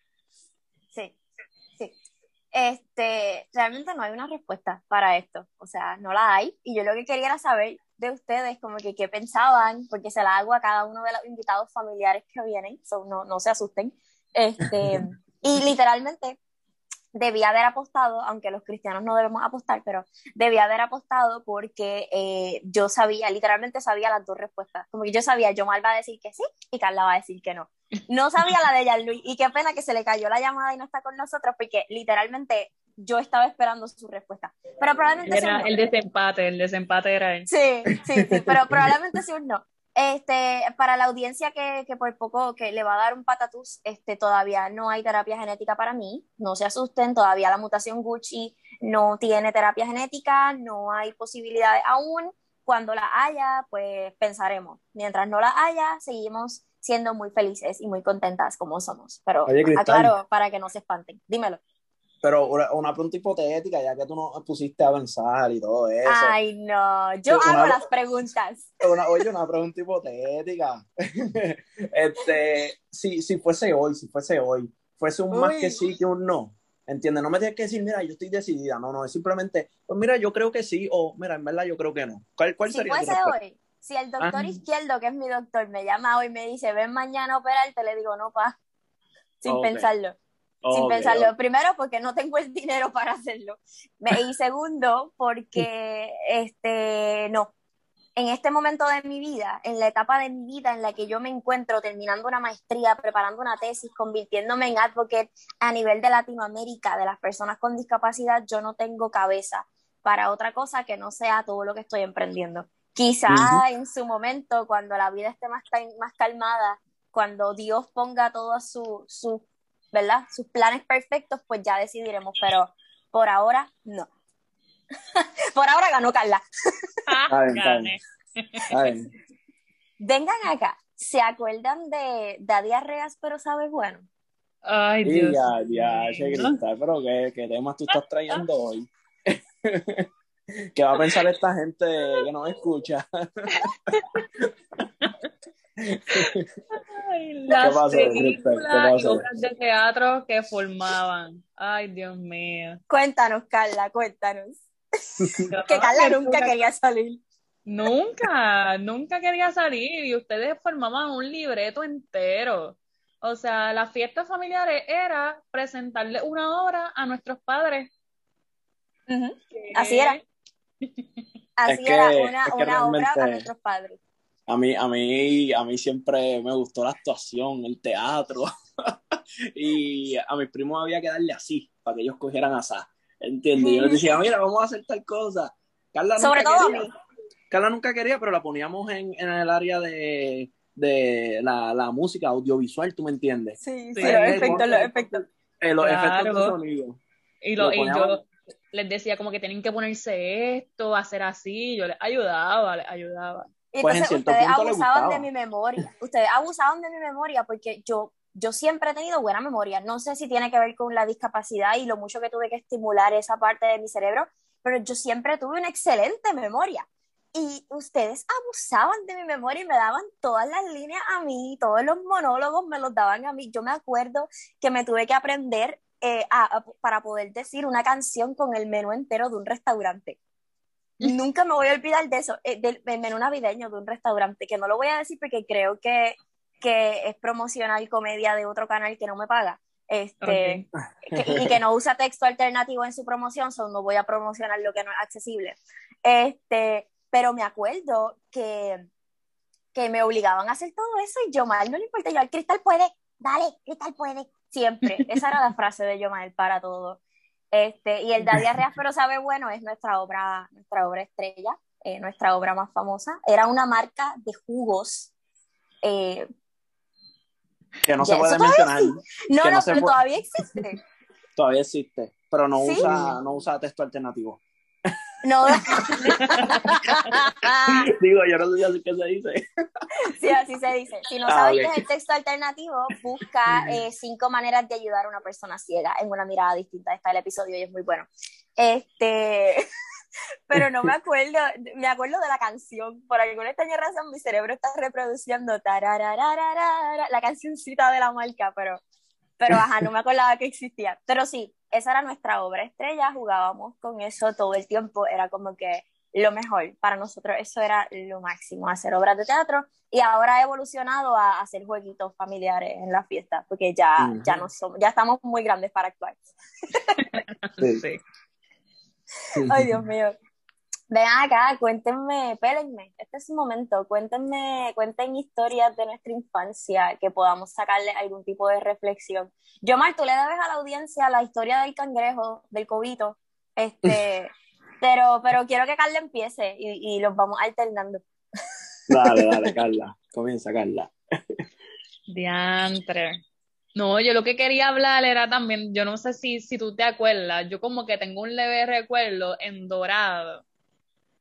Este, realmente no hay una respuesta para esto, o sea, no la hay. Y yo lo que quería era saber de ustedes, como que qué pensaban, porque se la hago a cada uno de los invitados familiares que vienen, so no, no se asusten. Este, y literalmente debía haber apostado, aunque los cristianos no debemos apostar, pero debía haber apostado porque eh, yo sabía, literalmente sabía las dos respuestas. Como que yo sabía, Yomar va a decir que sí y Carla va a decir que no. No sabía la de Jean-Louis y qué pena que se le cayó la llamada y no está con nosotros porque literalmente yo estaba esperando su respuesta. Pero probablemente sea Era un no. el desempate, el desempate era él. Sí, sí, sí, pero probablemente sí un no. Este, para la audiencia que, que por poco que le va a dar un patatús, este, todavía no hay terapia genética para mí, no se asusten, todavía la mutación Gucci no tiene terapia genética, no hay posibilidades aún. Cuando la haya, pues pensaremos. Mientras no la haya, seguimos siendo muy felices y muy contentas como somos. Pero Oye, aclaro para que no se espanten. Dímelo. Pero una, una pregunta hipotética, ya que tú nos pusiste a pensar y todo eso. Ay, no, yo Una- hago las preguntas. Una- oye, una pregunta hipotética. este, si, si fuese hoy, si fuese hoy, fuese un más Uy. que sí que un no. ¿Entiendes? No me tienes que decir, mira, yo estoy decidida. No, no, es simplemente, pues mira, yo creo que sí, o mira, en verdad yo creo que no. ¿Cuál, cuál Si sería tu fuese respuesta? hoy, si el doctor Ah. izquierdo, que es mi doctor, me llama hoy y me dice, ven mañana a operarte, le digo, no, pa, sin pensarlo. sin pensarlo. Primero, porque no tengo el dinero para hacerlo. Y segundo, porque este no. En este momento de mi vida, en la etapa de mi vida en la que yo me encuentro terminando una maestría, preparando una tesis, convirtiéndome en advocate a nivel de Latinoamérica de las personas con discapacidad, yo no tengo cabeza para otra cosa que no sea todo lo que estoy emprendiendo. Quizá Ujú. en su momento, cuando la vida esté más, más calmada, cuando Dios ponga todos su, su ¿verdad? Sus planes perfectos, pues ya decidiremos, pero por ahora no. por ahora ganó Carla. Gané. Bien. Vengan acá, ¿se acuerdan de da diarreas pero sabe bueno? Ay, Y Dios. ya, ya, che. Cristal, pero ¿qué, qué temas tú estás trayendo hoy? ¿Qué va a pensar esta gente que nos escucha? Ay, las películas y obras de teatro que formaban. Ay, Dios mío. Cuéntanos, Carla, cuéntanos. Que no, Carla nunca nunca- quería salir. Nunca, nunca quería salir y ustedes formaban un libreto entero. O sea, las fiestas familiares era presentarle una obra a nuestros padres. Así era. Así Es que- era una, es que una obra a realmente- nuestros padres. A mí, a mí, a mí siempre me gustó la actuación, el teatro. y a mis primos había que darle así, para que ellos cogieran asá. ¿Entiendes? Yo les decía, mira, vamos a hacer tal cosa. Carla Sobre nunca todo quería. Carla nunca quería, pero la poníamos en, en el área de, de la, la música audiovisual, ¿tú me entiendes? Sí, Sí, sí, los los efectos, los efectos. Eh, los Claro. efectos de sonido. Y, lo, Lo y yo les decía como que tienen que ponerse esto, hacer así, yo les ayudaba, les ayudaba. Y Pues en entonces cierto ustedes abusaban de mi memoria. Ustedes abusaban de mi memoria porque yo, yo siempre he tenido buena memoria. No sé si tiene que ver con la discapacidad y lo mucho que tuve que estimular esa parte de mi cerebro, pero yo siempre tuve una excelente memoria. Y ustedes abusaban de mi memoria y me daban todas las líneas a mí, todos los monólogos me los daban a mí. Yo me acuerdo que me tuve que aprender eh, a- a- para poder decir una canción con el menú entero de un restaurante. Nunca me voy a olvidar de eso, eh, del, del menú navideño de un restaurante, que no lo voy a decir porque creo que, que es promocionar comedia de otro canal que no me paga. Este, que- y que no usa texto alternativo en su promoción, so no voy a promocionar lo que no es accesible. Este, pero me acuerdo que, que me obligaban a hacer todo eso y Yomal no le importa, yo, Cristal puede, dale, Cristal puede, siempre. Esa era la frase de Yomal para todo. Este, y el da diarreas pero sabe bueno es nuestra obra, nuestra obra estrella, eh, nuestra obra más famosa. Era una marca de jugos. eh, Que no se puede mencionar. no, no, pero puede- todavía existe. Todavía existe, pero no ¿Sí? usa, no usa texto alternativo. No, Digo, yo no sé así que se dice. sí, así se dice. Si no Ah, sabes qué es el texto alternativo, busca eh, cinco maneras de ayudar a una persona ciega en una mirada distinta. Está el episodio y es muy bueno. Este, pero no me acuerdo, me acuerdo de la canción. Por alguna extraña razón, mi cerebro está reproduciendo la cancioncita de la marca, pero, pero ajá, no me acordaba que existía. Pero sí, esa era nuestra obra estrella, jugábamos con eso todo el tiempo, era como que lo mejor para nosotros, eso era lo máximo, hacer obras de teatro y ahora ha evolucionado a hacer jueguitos familiares en las fiestas, porque ya, ya no somos, ya estamos muy grandes para actuar. Sí. Sí. Ay, Dios mío. Ven acá, cuéntenme, pélenme, este es su momento, cuéntenme, cuenten historias de nuestra infancia que podamos sacarle algún tipo de reflexión. Yomar, tú le debes a la audiencia la historia del cangrejo, del cobito, este, pero, pero quiero que Carla empiece y, y los vamos alternando. Dale, dale, Carla. Comienza, Carla. Diantre. No, yo lo que quería hablar era también, yo no sé si, si tú te acuerdas, yo como que tengo un leve recuerdo en Dorado,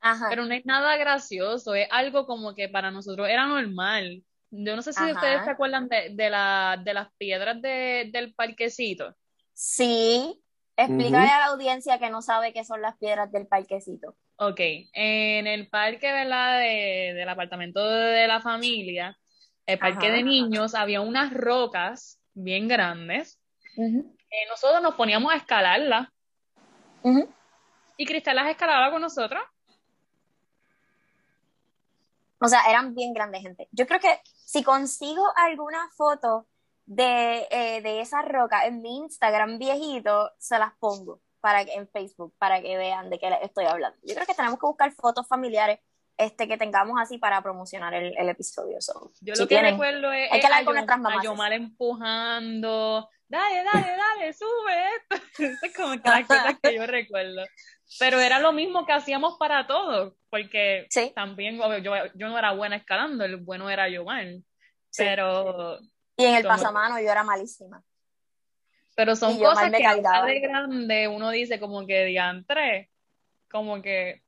Ajá. pero no es nada gracioso, es algo como que para nosotros era normal. Yo no sé si Ajá. ustedes se acuerdan de, de, la, de las piedras de, del parquecito. Sí, explícale a la audiencia que no sabe qué son las piedras del parquecito. Ok, en el parque, ¿verdad? De, del apartamento de la familia, el parque Ajá. de niños, había unas rocas bien grandes. Eh, nosotros nos poníamos a escalarlas y Cristal las escalaba con nosotros. O sea, eran bien grandes, gente. Yo creo que si consigo alguna foto de, eh, de esa roca en mi Instagram viejito, se las pongo para que, en Facebook para que vean de qué les estoy hablando. Yo creo que tenemos que buscar fotos familiares este, que tengamos así para promocionar el, el episodio. So, Yo si lo que tienen- recuerdo es, hay que hablar a, con Yo- nuestras a mamás. Yomar empujando, dale, dale, dale, sube esto. Eso es como que las cosas que yo recuerdo. Pero era lo mismo que hacíamos para todos, porque Sí. también obvio, yo, yo no era buena escalando, el bueno era Yomar. Sí. Pero Y en el pasamano yo era malísima. Pero son cosas que cargaba. de grande uno dice como que diantre, como que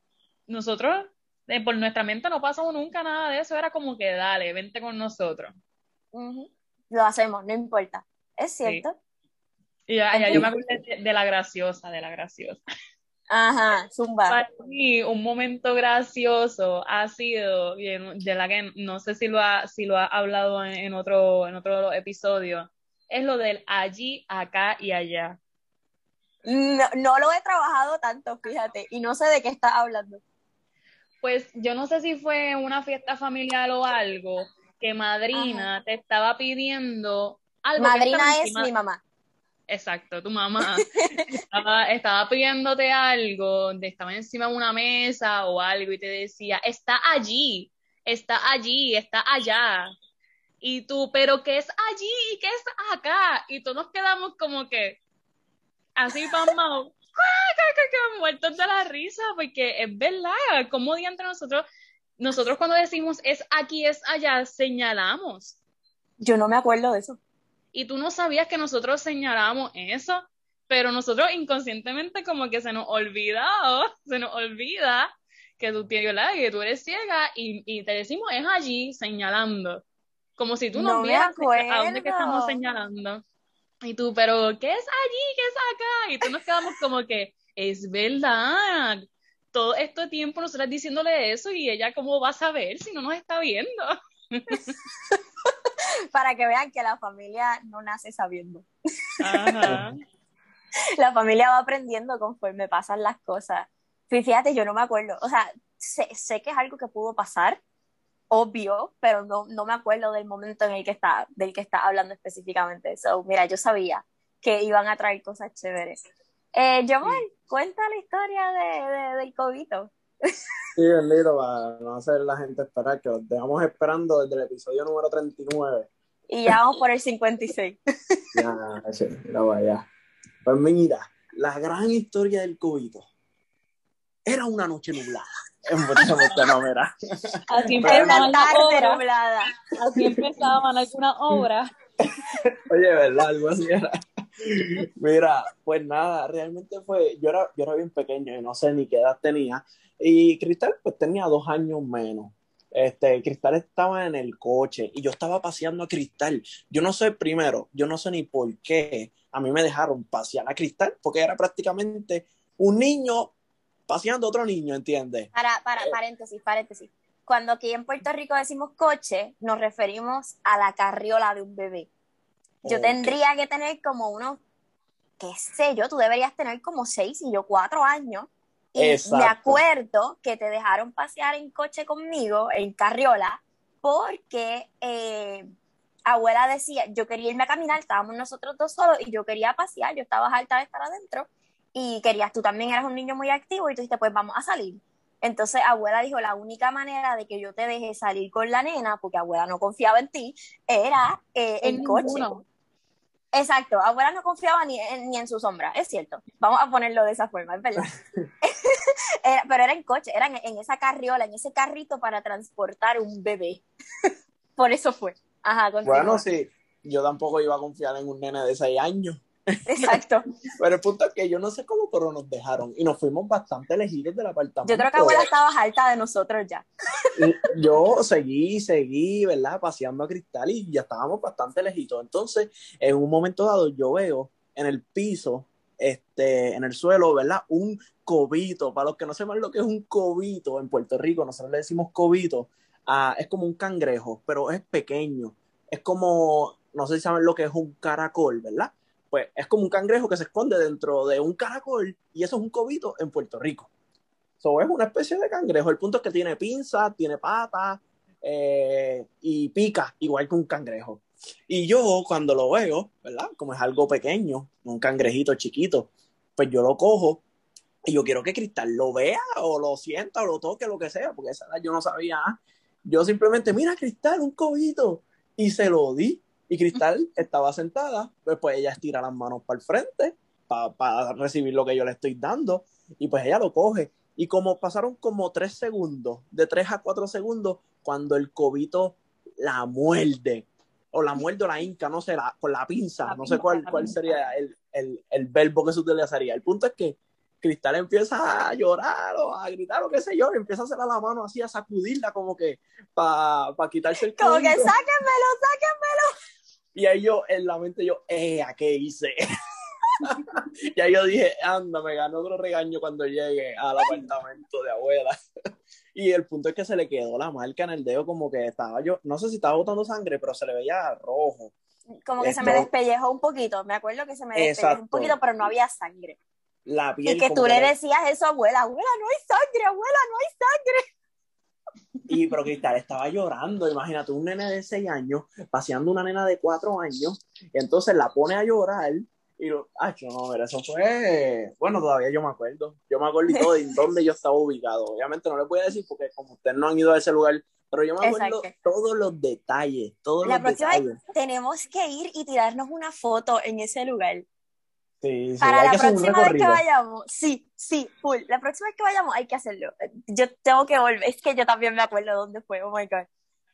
nosotros, eh, por nuestra mente no pasó nunca nada de eso, era como que dale, vente con nosotros. Ujú. Lo hacemos, no importa. Es cierto. Y ya, ya yo me acuerdo de, de la graciosa, de la graciosa. Ajá, zumba. Para mí, un momento gracioso ha sido, de la que no sé si lo ha, si lo ha hablado en, en otro, en otro episodio, es lo del allí, acá y allá. No, no lo he trabajado tanto, fíjate, y no sé de qué estás hablando. Pues yo no sé si fue una fiesta familiar o algo, que madrina te estaba pidiendo algo Madrina es mi mamá. Exacto, tu mamá estaba, estaba pidiéndote algo, estaba encima de una mesa o algo y te decía, está allí, está allí, está allá. Y tú, pero ¿qué es allí? ¿Y qué es acá? Y todos nos quedamos como que así pasmados, muertos de la risa, porque es verdad, como entre nosotros, nosotros cuando decimos es aquí, es allá, señalamos Yo no me acuerdo de eso. Y tú no sabías que nosotros señalábamos eso. pero nosotros inconscientemente como que se nos olvidado, se nos olvida que tú tienes, que tú eres ciega y, y te decimos es allí señalando, como si tú no, No vieras a dónde que estamos señalando. Y tú, pero ¿qué es allí? ¿Qué es acá? Y tú nos quedamos como que es verdad. Todo este tiempo nosotras diciéndole eso y ella cómo va a saber si no nos está viendo. Para que vean que la familia no nace sabiendo. Ajá. La familia va aprendiendo conforme pasan las cosas. Fí- Fíjate, yo no me acuerdo. O sea, sé, sé que es algo que pudo pasar, obvio, pero no, no me acuerdo del momento en el que está, del que está hablando específicamente. So, mira, yo sabía que iban a traer cosas chéveres. Eh, Yomar, cuenta la historia de, de- del cobito. Sí, bendito, para no hacer la gente esperar, que los dejamos esperando desde el episodio número 39. Y ya vamos por el 56. Ya, sí, mira para allá. Pues mira, la gran historia del cubito. Era una noche nublada. En no, mira. Así Era una empezaban las tarde nublada. Así empezaban algunas obras. Oye, ¿verdad? Algo así era. Mira, pues nada, realmente fue, yo era, yo era bien pequeño y no sé ni qué edad tenía. Y Cristal pues tenía dos años menos. Este, Cristal estaba en el coche y yo estaba paseando a Cristal. Yo no sé, primero, yo no sé ni por qué a mí me dejaron pasear a Cristal, porque era prácticamente un niño paseando a otro niño, ¿entiendes? Para, para, paréntesis, paréntesis. Cuando aquí en Puerto Rico decimos coche, nos referimos a la carriola de un bebé. Yo tendría que tener como unos, qué sé yo, tú deberías tener como seis y yo cuatro años. Y Exacto. me acuerdo que te dejaron pasear en coche conmigo, en carriola, porque eh, abuela decía, yo quería irme a caminar, estábamos nosotros dos solos y yo quería pasear, yo estaba harta de estar adentro y querías, tú también eras un niño muy activo y tú dijiste, pues vamos a salir. Entonces abuela dijo, la única manera de que yo te deje salir con la nena, porque abuela no confiaba en ti, era eh, en, En coche. Exacto, abuela no confiaba ni en, ni en su sombra, es cierto. Vamos a ponerlo de esa forma, es verdad. Era- pero era en coche, era en, en esa carriola, en ese carrito para transportar un bebé. Por eso fue. Ajá, continúa. Bueno, sí, yo tampoco iba a confiar en un nene de seis años. Exacto. Pero el punto es que yo no sé cómo, pero nos dejaron y nos fuimos bastante lejitos del apartamento. Yo creo que abuela estaba harta de nosotros ya. Y yo seguí, seguí, ¿verdad? Paseando a Cristal y ya estábamos bastante lejitos. Entonces, en un momento dado, yo veo en el piso, este, en el suelo, ¿verdad? Un cobito. Para los que no sepan lo que es un cobito en Puerto Rico, nosotros le decimos cobito. ah, es como un cangrejo, pero es pequeño. Es como, no sé si saben lo que es un caracol, ¿verdad? Pues es como un cangrejo que se esconde dentro de un caracol y eso es un cobito en Puerto Rico. So, es una especie de cangrejo. El punto es que tiene pinza, tiene patas eh, y pica, igual que un cangrejo. Y yo cuando lo veo, ¿verdad? Como es algo pequeño, un cangrejito chiquito, pues yo lo cojo y yo quiero que Cristal lo vea o lo sienta o lo toque, lo que sea, porque esa edad yo no sabía. Yo simplemente, mira Cristal, un cobito. Y se lo di. Y Cristal estaba sentada, pues, pues ella estira las manos para el frente para recibir lo que yo le estoy dando. Y pues ella lo coge. Y como pasaron como tres segundos, de tres a cuatro segundos, cuando el cobito la muerde, o la muerde o la inca, no sé, la- con la pinza, La no sé cuál, cuál sería el, el, el verbo que se utilizaría. El punto es que Cristal empieza a llorar o a gritar o qué sé yo, y empieza a hacerle la mano así, a sacudirla como que para quitarse el Como que sáquenmelo, sáquenmelo. Y ahí yo, en la mente yo, eh, ¿a qué hice? y ahí yo dije, anda, me ganó otro regaño cuando llegue al apartamento de abuela. y el punto es que se le quedó la marca en el dedo como que estaba yo, no sé si estaba botando sangre, pero se le veía rojo. Como que se me despellejó un poquito. Me acuerdo que se me despellejó un poquito, pero no había sangre. La piel Y que tú le decías eso abuela, abuela, no hay sangre, abuela, no hay sangre. Y pero Cristal estaba llorando, imagínate, un nene de 6 años paseando una nena de 4 años, y entonces la pone a llorar, y lo, ah, no, mira, eso fue, bueno, todavía yo me acuerdo, yo me acuerdo y todo de dónde yo estaba ubicado, obviamente no les voy a decir porque como ustedes no han ido a ese lugar, pero yo me acuerdo Exacto. todos los detalles, todos La los próxima detalles. Tenemos que ir y tirarnos una foto en ese lugar. Sí, sí, Para hay la que próxima vez que vayamos, sí, sí, full. La próxima vez que vayamos hay que hacerlo. Yo tengo que volver. Es que yo también me acuerdo dónde fue. Oh my God.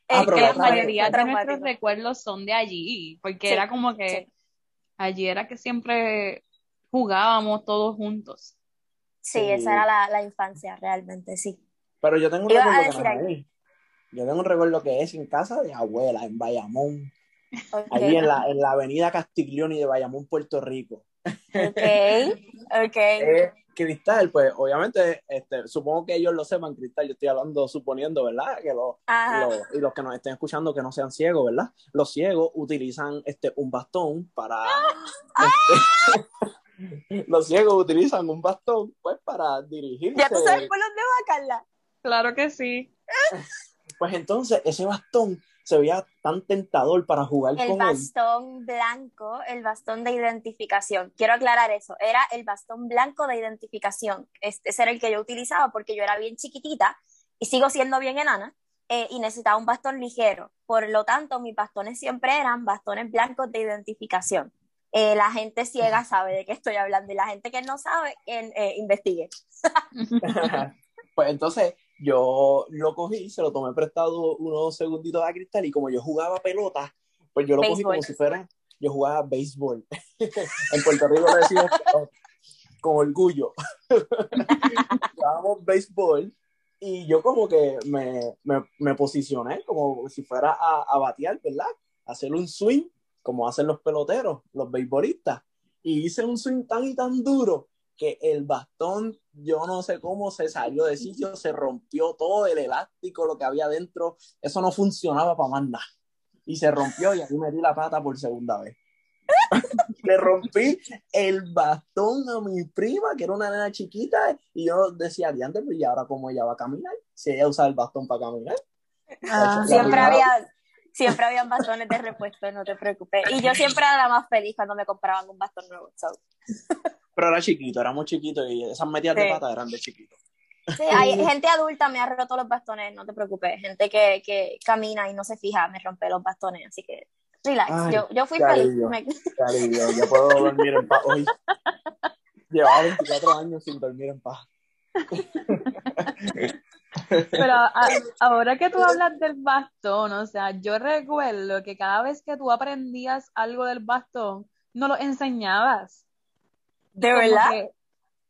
Ah, Es que la mayoría de nuestros recuerdos son de allí, porque Sí, era como que sí. allí era que siempre jugábamos todos juntos. Sí, Sí. esa era la, la infancia, realmente, sí. Pero yo tengo un Iba recuerdo que no es. Yo tengo un recuerdo que es en casa de abuela, en Bayamón, Ok, ahí en la, en la avenida Castiglioni de Bayamón, Puerto Rico. Ok, ok. Eh, Cristal, pues obviamente, este, supongo que ellos lo sepan, Cristal, yo estoy hablando, suponiendo, ¿verdad? Que lo, Ajá. lo- y los que nos estén escuchando que no sean ciegos, ¿verdad? Los ciegos utilizan este, un bastón para... este, los ciegos utilizan un bastón, pues, para dirigirse. ¿Ya tú sabes por dónde va, Carla? Claro que sí. Pues entonces, ese bastón se veía tan tentador para jugar El con él. bastón blanco, el bastón de identificación. Quiero aclarar eso. Era el bastón blanco de identificación. Este, ese era el que yo utilizaba porque yo era bien chiquitita y sigo siendo bien enana eh, y necesitaba un bastón ligero. Por lo tanto, mis bastones siempre eran bastones blancos de identificación. Eh, la gente ciega sabe de qué estoy hablando y la gente que no sabe, en- eh, investigue. pues entonces yo lo cogí, se lo tomé prestado unos segunditos a Cristal y como yo jugaba pelota, pues yo lo cogí Béisbol. como si fuera, yo jugaba béisbol. en Puerto Rico lo decimos con, con orgullo. Jugábamos béisbol y yo como que me, me, me posicioné como si fuera a, a batear, ¿verdad? Hacer un swing como hacen los peloteros, los beisbolistas. Y hice un swing tan y tan duro que el bastón, yo no sé cómo se salió de sitio, se rompió todo el elástico, lo que había dentro, eso no funcionaba para más nada. Y se rompió y ahí metí la pata por segunda vez. Le rompí el bastón a mi prima, que era una nena chiquita, y yo decía, diante, pero ¿y ahora cómo ella va a caminar? Si ella usa el bastón para caminar. Ah, Siempre había, siempre habían bastones de repuesto, no te preocupes. Y yo siempre era la más feliz cuando me compraban un bastón nuevo. so. Pero era chiquito, éramos chiquitos y esas metidas de Sí. pata eran de chiquito. Sí, hay gente adulta me ha roto los bastones, no te preocupes. Gente que, que camina y no se fija me rompe los bastones, así que relax. Ay, yo, yo fui feliz. alivio. Me- Qué alivio, ya puedo dormir en paz hoy. Llevaba 24 años sin dormir en paz. Pero a- ahora que tú hablas del bastón, o sea, yo recuerdo que cada vez que tú aprendías algo del bastón, no lo enseñabas. ¿De Como verdad? que-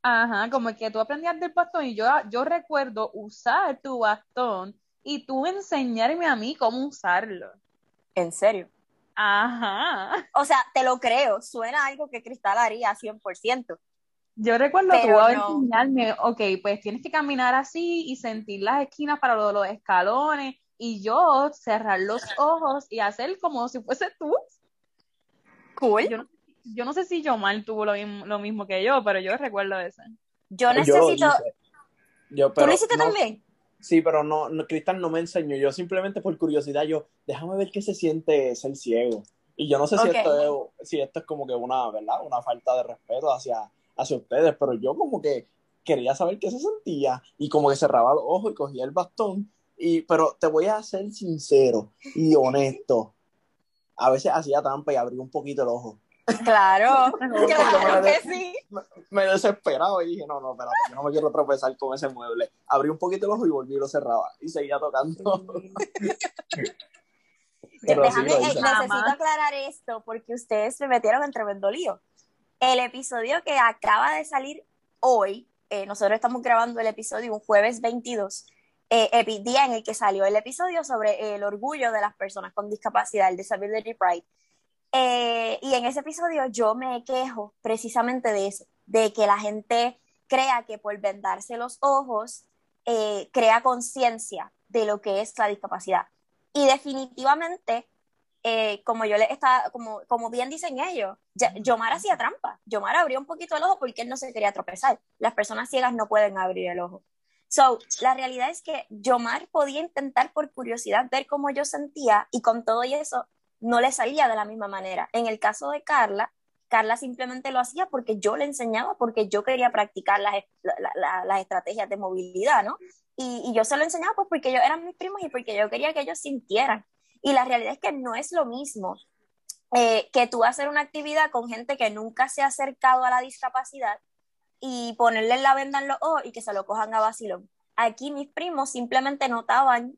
ajá, como que tú aprendías del bastón y yo, yo recuerdo usar tu bastón y tú enseñarme a mí cómo usarlo. En serio. Ajá. O sea, te lo creo, suena algo que Cristal haría 100%. Yo recuerdo Pero tú a no. enseñarme, ok, pues tienes que caminar así y sentir las esquinas para los escalones y yo cerrar los ojos y hacer como si fuese tú. Cool. Yo no, yo no sé si Yomar tuvo lo mismo, lo mismo que yo, pero yo recuerdo eso. Yo necesito. Yo, ¿Tú pero lo hiciste no- también? Sí, pero no, no, Cristal no me enseñó. Yo simplemente por curiosidad, yo, déjame ver qué se siente ser ciego. Y yo no sé si, esto es, si esto es como que una, ¿verdad? Una falta de respeto hacia, hacia ustedes, pero yo como que quería saber qué se sentía y como que cerraba los ojos y cogía el bastón. Y, pero te voy a ser sincero y honesto. A veces hacía trampa y abría un poquito el ojo. Claro, claro me- que sí. Me desesperaba y dije, no, no, espérate, yo no me quiero tropezar con ese mueble. Abrí un poquito el ojo y volví y lo cerraba. Y seguía tocando. Pero sí eh, necesito aclarar esto porque ustedes me metieron en tremendo lío. El episodio que acaba de salir hoy, eh, nosotros estamos grabando el episodio un jueves 22, eh, día en el que salió el episodio sobre el orgullo de las personas con discapacidad, el Disability Pride. Eh, y en ese episodio yo me quejo precisamente de eso, de que la gente crea que por vendarse los ojos eh, crea conciencia de lo que es la discapacidad. Y definitivamente, eh, como yo le estaba, como, como bien dicen ellos, ya- Yomar hacía trampa. Yomar abrió un poquito el ojo porque él no se quería tropezar. Las personas ciegas no pueden abrir el ojo. So, la realidad es que Yomar podía intentar por curiosidad ver cómo yo sentía y con todo y eso no le salía de la misma manera. En el caso de Carla, Carla simplemente lo hacía porque yo le enseñaba, porque yo quería practicar las, la- la- las estrategias de movilidad, ¿no? Y, y yo se lo enseñaba pues porque ellos eran mis primos y porque yo quería que ellos sintieran. Y la realidad es que no es lo mismo eh, que tú hacer una actividad con gente que nunca se ha acercado a la discapacidad y ponerle la venda en los ojos y que se lo cojan a vacilón. Aquí mis primos simplemente notaban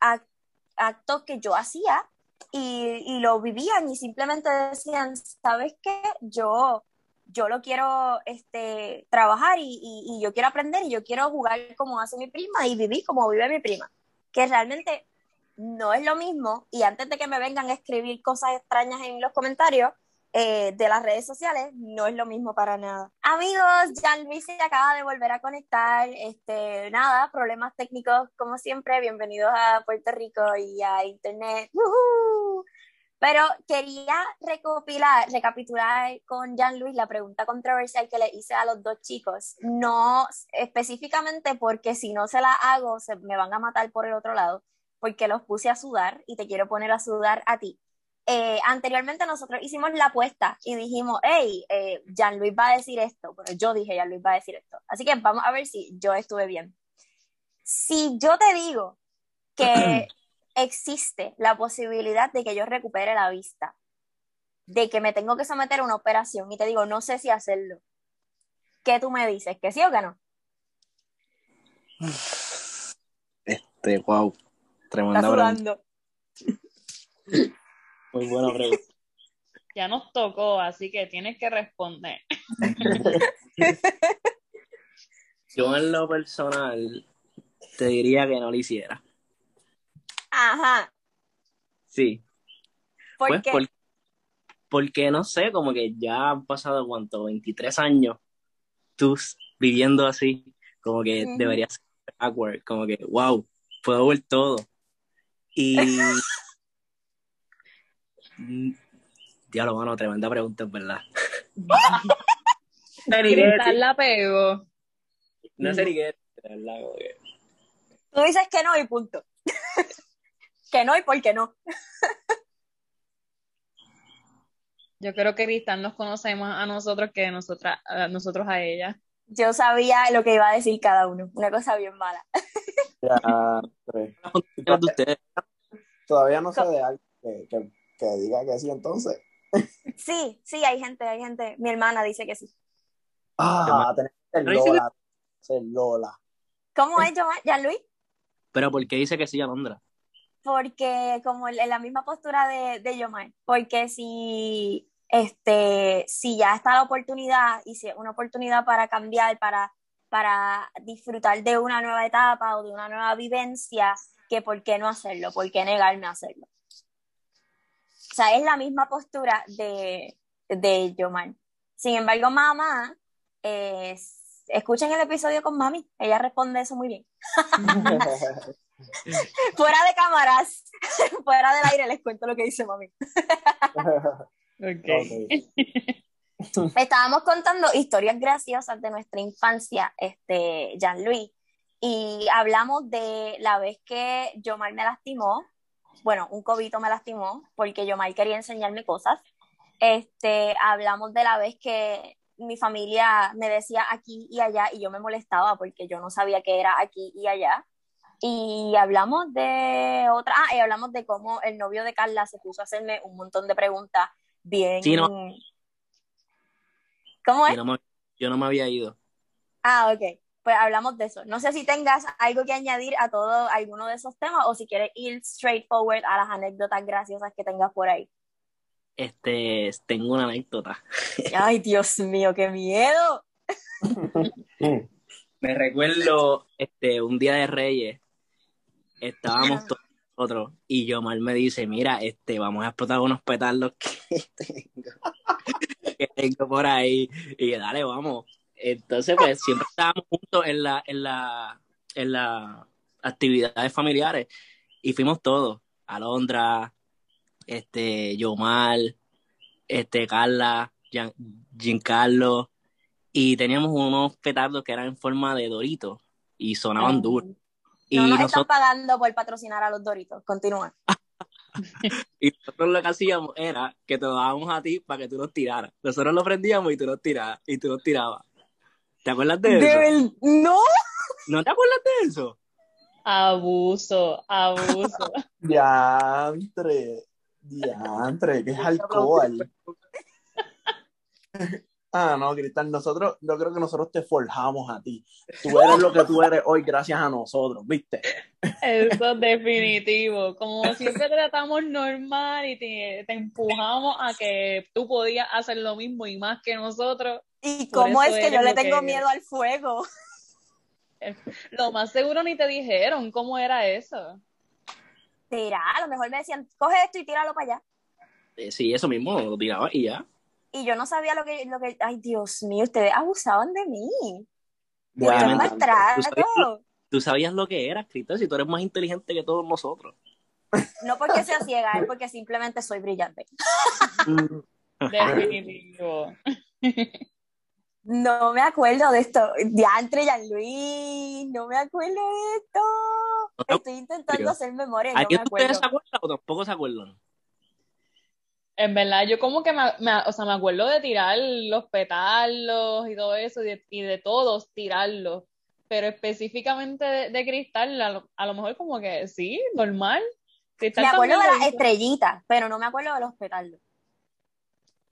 ac- actos que yo hacía y, y lo vivían y simplemente decían, ¿sabes qué? Yo yo lo quiero este, trabajar y, y, yo quiero aprender y yo quiero jugar como hace mi prima y vivir como vive mi prima. Que realmente no es lo mismo. Y antes de que me vengan a escribir cosas extrañas en los comentarios, eh, de las redes sociales no es lo mismo para nada. Amigos, Jan Luis se acaba de volver a conectar. Este, nada, problemas técnicos como siempre. Bienvenidos a Puerto Rico y a Internet. Pero quería recopilar, recapitular con Jan Luis la pregunta controversial que le hice a los dos chicos. No específicamente porque si no se la hago, se me van a matar por el otro lado, porque los puse a sudar y te quiero poner a sudar a ti. Eh, anteriormente nosotros hicimos la apuesta y dijimos, hey, eh, Jean Luis va a decir esto, pero yo dije, Jean Luis va a decir esto. Así que vamos a ver si yo estuve bien. Si yo te digo que existe la posibilidad de que yo recupere la vista, de que me tengo que someter a una operación y te digo, no sé si hacerlo, ¿qué tú me dices? ¿Que sí o que no? Este, wow, tremenda muy buena pregunta. Ya nos tocó, así que tienes que responder. Yo en lo personal te diría que no lo hiciera. Ajá. Sí. ¿Por pues qué? porque no sé, como que ya han pasado cuánto, 23 años tú viviendo así, como que debería ser awkward, como que wow, puedo ver todo. Y diablo, mano, tremenda pregunta, es verdad. Cristal la pego. No sé ni qué, verdad, Tú dices que no y punto. que no y por qué no. Yo creo que Cristal nos conoce más a nosotros que nosotras, a nosotros a ella. Yo sabía lo que iba a decir cada uno. Una cosa bien mala. ya, Todavía no sé de algo que, que que diga que sí entonces. Sí, sí, hay gente, hay gente. Mi hermana dice que sí. Ah, tenés que ser Lola. Ser Lola. ¿Cómo es, ¿Ya Luis? Pero ¿por qué dice que sí, Alondra? Porque como en la misma postura de, de Yomar, porque si este si ya está la oportunidad y si es una oportunidad para cambiar, para, para disfrutar de una nueva etapa o de una nueva vivencia, que por qué no hacerlo, por qué negarme a hacerlo. O sea, es la misma postura de, de Yomar. Sin embargo, mamá, escuchen el episodio con mami, ella responde eso muy bien. fuera de cámaras, fuera del aire les cuento lo que dice mami. okay. Estábamos contando historias graciosas de nuestra infancia, este, Jean-Louis, y hablamos de la vez que Yomar me lastimó, bueno, un cobito me lastimó porque yo mal quería enseñarme cosas. Este, hablamos de la vez que mi familia me decía aquí y allá y yo me molestaba porque yo no sabía qué era aquí y allá. Y hablamos de otra, ah, y hablamos de cómo el novio de Carla se puso a hacerme un montón de preguntas bien. ¿Cómo es? yo no me había ido. Ah, ok pues hablamos de eso. No sé si tengas algo que añadir a todo alguno de esos temas o si quieres ir straight forward a las anécdotas graciosas que tengas por ahí. Este, tengo una anécdota. Ay, Dios mío, qué miedo. Me recuerdo este un día de Reyes, estábamos todos nosotros y Yomar me dice, mira, este, vamos a explotar unos petardos que tengo, que tengo por ahí. Y dale, vamos. Entonces, pues siempre estábamos juntos en la, en la, en las actividades familiares y fuimos todos, Alondra, este, Yomar, este, Carla, Giancarlo, y teníamos unos petardos que eran en forma de Doritos y sonaban duros. No nos están pagando por patrocinar a los Doritos, continúa. y nosotros lo que hacíamos era que te lo dábamos a ti para que tú nos tiraras. Nosotros lo prendíamos y tú nos tirabas, y tú nos tirabas. ¿Te acuerdas de, eso? No. ¿No te acuerdas de eso? Abuso, abuso. diantre, diantre, que es alcohol. Ah, no, Cristal, nosotros, yo creo que nosotros te forjamos a ti. Tú eres lo que tú eres hoy gracias a nosotros, ¿viste? Eso es definitivo. Como siempre tratamos normal y te, te empujamos a que tú podías hacer lo mismo y más que nosotros. ¿Y cómo es que yo le que tengo miedo al fuego? Lo más seguro ni te dijeron cómo era eso. Tira, a lo mejor me decían, coge esto y tíralo para allá. Eh, sí, eso mismo, lo tiraba y ya. Y yo no sabía lo que, lo que, ay Dios mío, ustedes abusaban de mí. Maltrato. Tú sabías, tú sabías lo que era, Cristal, si tú eres más inteligente que todos nosotros. No porque sea ciega, es porque simplemente soy brillante. Definitivo. No me acuerdo de esto. Diantre, Luis, no me acuerdo de esto. Estoy intentando hacer memoria, y no me ¿Alguien de ustedes se acuerda o tampoco se acuerdan? En verdad, yo como que me, me- o sea, me acuerdo de tirar los petalos y todo eso, y de, y de todos tirarlos, pero específicamente de, de cristal, a lo, a lo mejor como que sí, normal. Cristal Me acuerdo de las estrellitas, pero no me acuerdo de los petardos.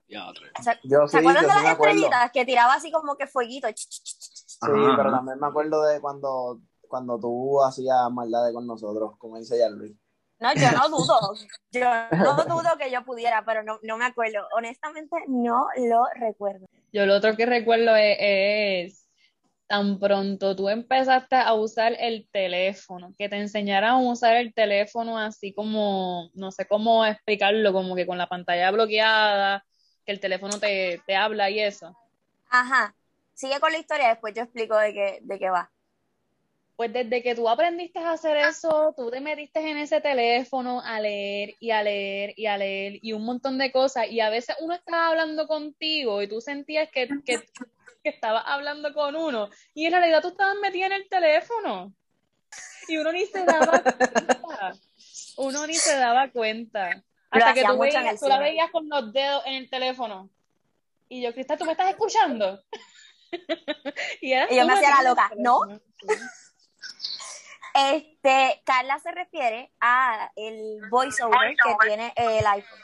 Ya, otra vez. ¿Se, Yo ¿se sí, acuerdan yo de sí las estrellitas que tiraba así como que fueguito? Ch, ch, ch, ch, ch. Sí, Ajá, pero ajá. también me acuerdo de cuando, cuando tú hacías maldades con nosotros, como dice ya Luis. No, yo no dudo. Yo no dudo que yo pudiera, pero no, no me acuerdo. Honestamente, no lo recuerdo. Yo lo otro que recuerdo es, es tan pronto tú empezaste a usar el teléfono, que te enseñaran a usar el teléfono así como, no sé cómo explicarlo, como que con la pantalla bloqueada, que el teléfono te, te habla y eso. Ajá. Sigue con la historia, después yo explico de qué, de qué va. Pues desde que tú aprendiste a hacer eso, tú te metiste en ese teléfono a leer y a leer y a leer y un montón de cosas. Y a veces uno estaba hablando contigo y tú sentías que, que, que estabas hablando con uno y en realidad tú estabas metida en el teléfono. Y uno ni se daba cuenta. Uno ni se daba cuenta. Hasta que tú, veías, tú la veías con los dedos en el teléfono. Y yo, Cristal, ¿tú me estás escuchando? y, Y yo me hacía la loca, ¿no? Este, Carla se refiere a el voiceover que tiene el iPhone.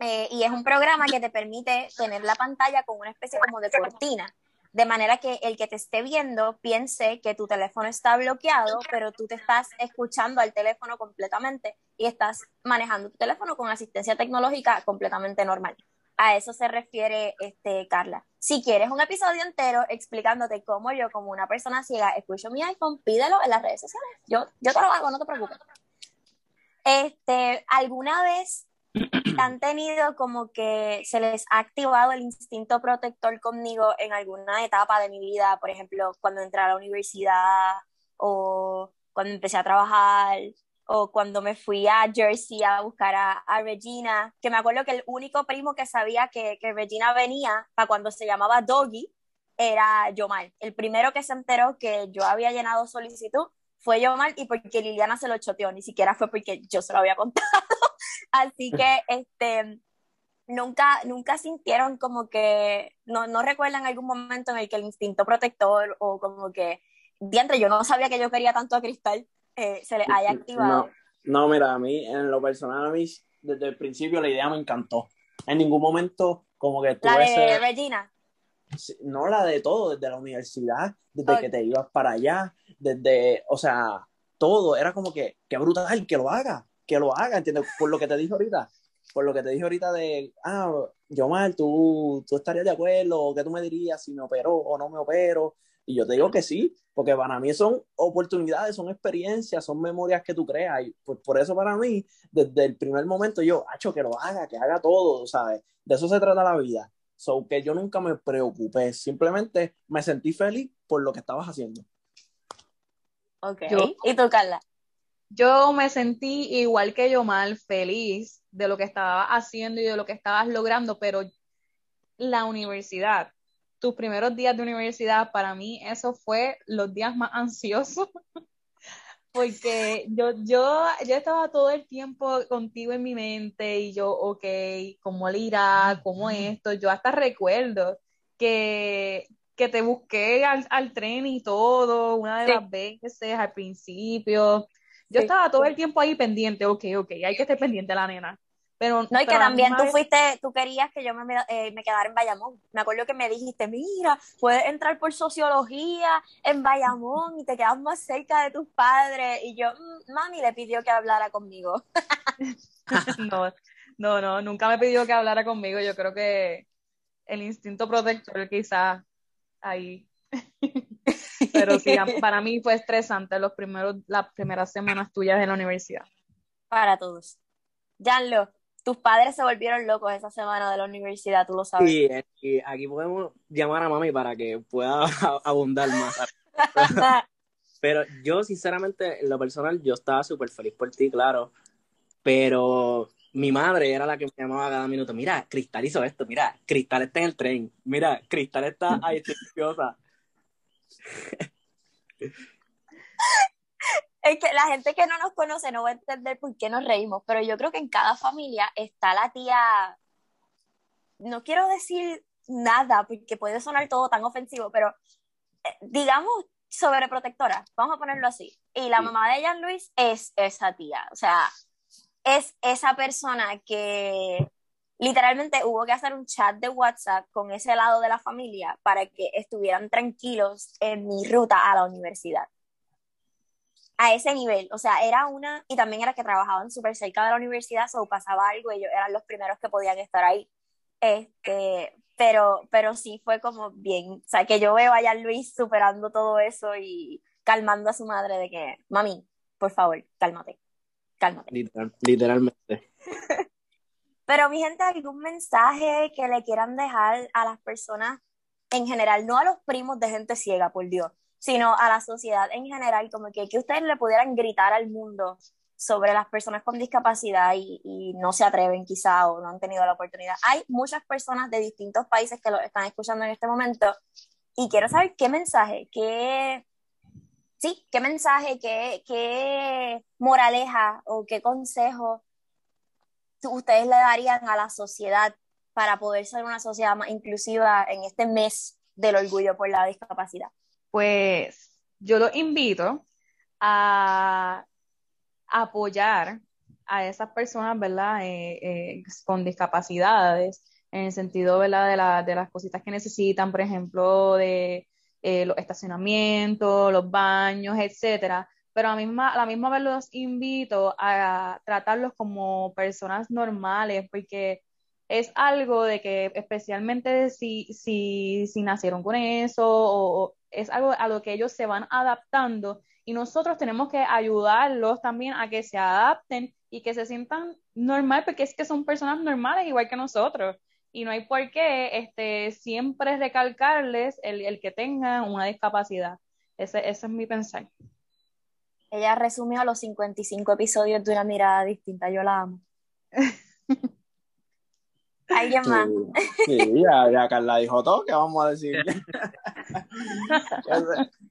Eh, y es un programa que te permite tener la pantalla con una especie como de cortina, de manera que el que te esté viendo piense que tu teléfono está bloqueado, pero tú te estás escuchando al teléfono completamente y estás manejando tu teléfono con asistencia tecnológica completamente normal. A eso se refiere este, Carla. Si quieres un episodio entero explicándote cómo yo, como una persona ciega, escucho mi iPhone, pídelo en las redes sociales. Yo, yo te lo hago, no te preocupes. Este, ¿alguna vez han tenido como que se les ha activado el instinto protector conmigo en alguna etapa de mi vida? Por ejemplo, cuando entré a la universidad o cuando empecé a trabajar o cuando me fui a Jersey a buscar a, a Regina, que me acuerdo que el único primo que sabía que, que Regina venía para cuando se llamaba Doggy era Yomar. El primero que se enteró que yo había llenado solicitud fue Yomar y porque Liliana se lo choteó, ni siquiera fue porque yo se lo había contado. Así que este nunca, nunca sintieron como que, no, no recuerdan algún momento en el que el instinto protector o como que, diantre, yo no sabía que yo quería tanto a Cristal, eh, se les haya activado. No, no, mira, a mí, en lo personal, a mí, desde el principio la idea me encantó. En ningún momento, como que La tuve de ese- Regina. no la de todo, desde la universidad, desde que te ibas para allá, desde, o sea, todo, era como que, qué brutal, que lo haga, que lo haga, ¿entiendes? Por lo que te dije ahorita, por lo que te dije ahorita de, ah, Yomar, tú, tú estarías de acuerdo, o qué tú me dirías si me opero o no me opero, y yo te digo que sí, porque para mí son oportunidades, son experiencias, son memorias que tú creas, y pues por eso para mí, desde el primer momento yo, hacho, que lo haga, que haga todo, ¿sabes? De eso se trata la vida. So que yo nunca me preocupé, simplemente me sentí feliz por lo que estabas haciendo. Ok. Yo- ¿Y tú, Carla? Yo me sentí igual que yo mal, feliz de lo que estaba haciendo y de lo que estabas logrando, pero la universidad, tus primeros días de universidad, para mí eso fue los días más ansiosos, porque yo, yo, yo estaba todo el tiempo contigo en mi mente y yo, ok, ¿cómo le irá? ¿Cómo esto? Yo hasta recuerdo que, que te busqué al, al tren y todo, una de Sí. las veces al principio. Yo Sí. estaba todo el tiempo ahí pendiente, ok, ok, hay que estar pendiente de la nena. Pero, no, y que también tú vez- fuiste, tú querías que yo me, eh, me quedara en Bayamón. Me acuerdo que me dijiste, mira, puedes entrar por sociología en Bayamón y te quedas más cerca de tus padres. Y yo, "Mm, mami le pidió que hablara conmigo. No, no, no, nunca me pidió que hablara conmigo. Yo creo que el instinto protector quizás ahí. Pero sí, para mí fue estresante los primeros, las primeras semanas tuyas en la universidad. Para todos. Janlo, tus padres se volvieron locos esa semana de la universidad, tú lo sabes. Y, y aquí podemos llamar a mami para que pueda abundar más. Pero yo, sinceramente, en lo personal, yo estaba súper feliz por ti, claro. Pero mi madre era la que me llamaba cada minuto. Mira, Cristal hizo esto. Mira, Cristal está en el tren. Mira, Cristal está ahí. Es que la gente que no nos conoce no va a entender por qué nos reímos, pero yo creo que en cada familia está la tía, no quiero decir nada porque puede sonar todo tan ofensivo, pero eh, digamos sobreprotectora, vamos a ponerlo así. Y la Sí. mamá de Jan Luis es esa tía, o sea, es esa persona que literalmente hubo que hacer un chat de WhatsApp con ese lado de la familia para que estuvieran tranquilos en mi ruta a la universidad a ese nivel, o sea, era una, y también era que trabajaban súper cerca de la universidad, o pasaba algo, ellos eran los primeros que podían estar ahí. Este, pero, pero sí fue como bien, o sea, que yo veo a Jan Luis superando todo eso y calmando a su madre de que, mami, por favor, cálmate, cálmate. Literal- literalmente. Pero mi gente, algún mensaje que le quieran dejar a las personas en general, no a los primos de gente ciega, por Dios, sino a la sociedad en general, como que, que ustedes le pudieran gritar al mundo sobre las personas con discapacidad y, y no se atreven quizá o no han tenido la oportunidad. Hay muchas personas de distintos países que lo están escuchando en este momento y quiero saber qué mensaje, qué, sí, qué mensaje, qué, qué moraleja o qué consejo ustedes le darían a la sociedad para poder ser una sociedad más inclusiva en este mes del orgullo por la discapacidad? Pues yo los invito a apoyar a esas personas, ¿verdad? Eh, eh, con discapacidades, en el sentido, ¿verdad? De, de las cositas que necesitan, por ejemplo, de eh, los estacionamientos, los baños, etcétera. Pero a, misma, la misma vez los invito a tratarlos como personas normales, porque es algo de que especialmente si, si, si nacieron con eso o es algo a lo que ellos se van adaptando y nosotros tenemos que ayudarlos también a que se adapten y que se sientan normal porque es que son personas normales igual que nosotros y no hay por qué este, siempre recalcarles el, el que tengan una discapacidad. Ese, ese es mi pensar. Ella resumió los 55 episodios de una mirada distinta. Yo la amo. ¿Alguien más? Sí, sí, ya, ya Carla dijo todo, ¿qué vamos a decir? que,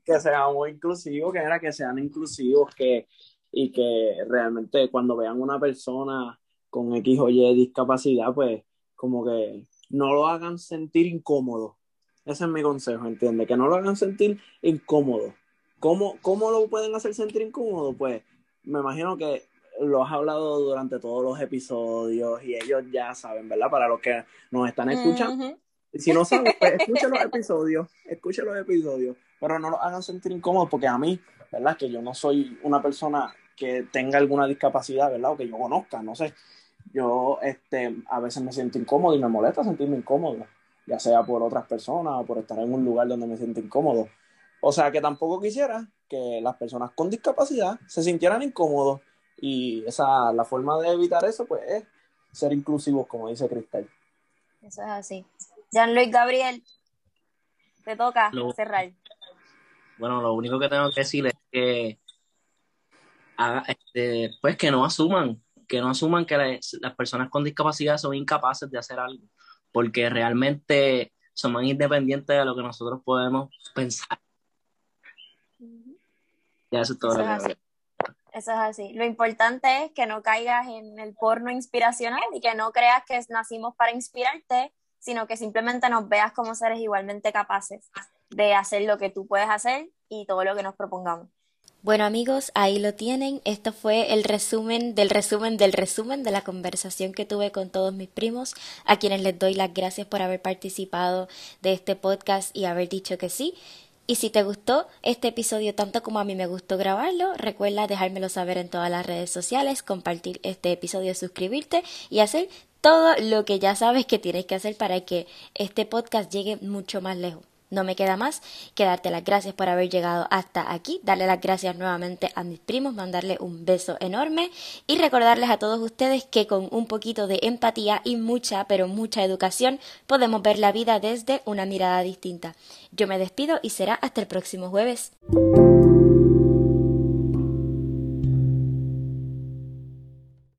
que seamos inclusivos, que era que sean inclusivos, que, y que realmente cuando vean una persona con X o Y discapacidad, pues como que no lo hagan sentir incómodo. Ese es mi consejo, ¿entiendes? Que no lo hagan sentir incómodo. ¿Cómo, ¿Cómo lo pueden hacer sentir incómodo? Pues me imagino que lo has hablado durante todos los episodios y ellos ya saben, ¿verdad? Para los que nos están escuchando. Ujú. Si no saben, pues escuchen los episodios, escuchen los episodios, pero no los hagan sentir incómodos porque a mí, ¿verdad? Que yo no soy una persona que tenga alguna discapacidad, ¿verdad? O que yo conozca, no sé. Yo este, a veces me siento incómodo y me molesta sentirme incómodo, ya sea por otras personas o por estar en un lugar donde me siento incómodo. O sea que tampoco quisiera que las personas con discapacidad se sintieran incómodos y esa, la forma de evitar eso, pues es ser inclusivos, como dice Cristal. Eso es así. Jean-Luis Gabriel, te toca Lo- cerrar. Bueno, lo único que tengo que decir es que haga- este, pues que no asuman, que no asuman que las, las personas con discapacidad son incapaces de hacer algo, porque realmente son más independientes de lo que nosotros podemos pensar. Ya eso es todo Eso lo que. Eso es así. Lo importante es que no caigas en el porno inspiracional y que no creas que nacimos para inspirarte, sino que simplemente nos veas como seres igualmente capaces de hacer lo que tú puedes hacer y todo lo que nos propongamos. Bueno amigos, ahí lo tienen. Esto fue el resumen del resumen del resumen de la conversación que tuve con todos mis primos, a quienes les doy las gracias por haber participado de este podcast y haber dicho que sí. Y si te gustó este episodio tanto como a mí me gustó grabarlo, recuerda dejármelo saber en todas las redes sociales, compartir este episodio, suscribirte y hacer todo lo que ya sabes que tienes que hacer para que este podcast llegue mucho más lejos. No me queda más que darte las gracias por haber llegado hasta aquí, darle las gracias nuevamente a mis primos, mandarle un beso enorme y recordarles a todos ustedes que con un poquito de empatía y mucha, pero mucha educación podemos ver la vida desde una mirada distinta. Yo me despido y será hasta el próximo jueves.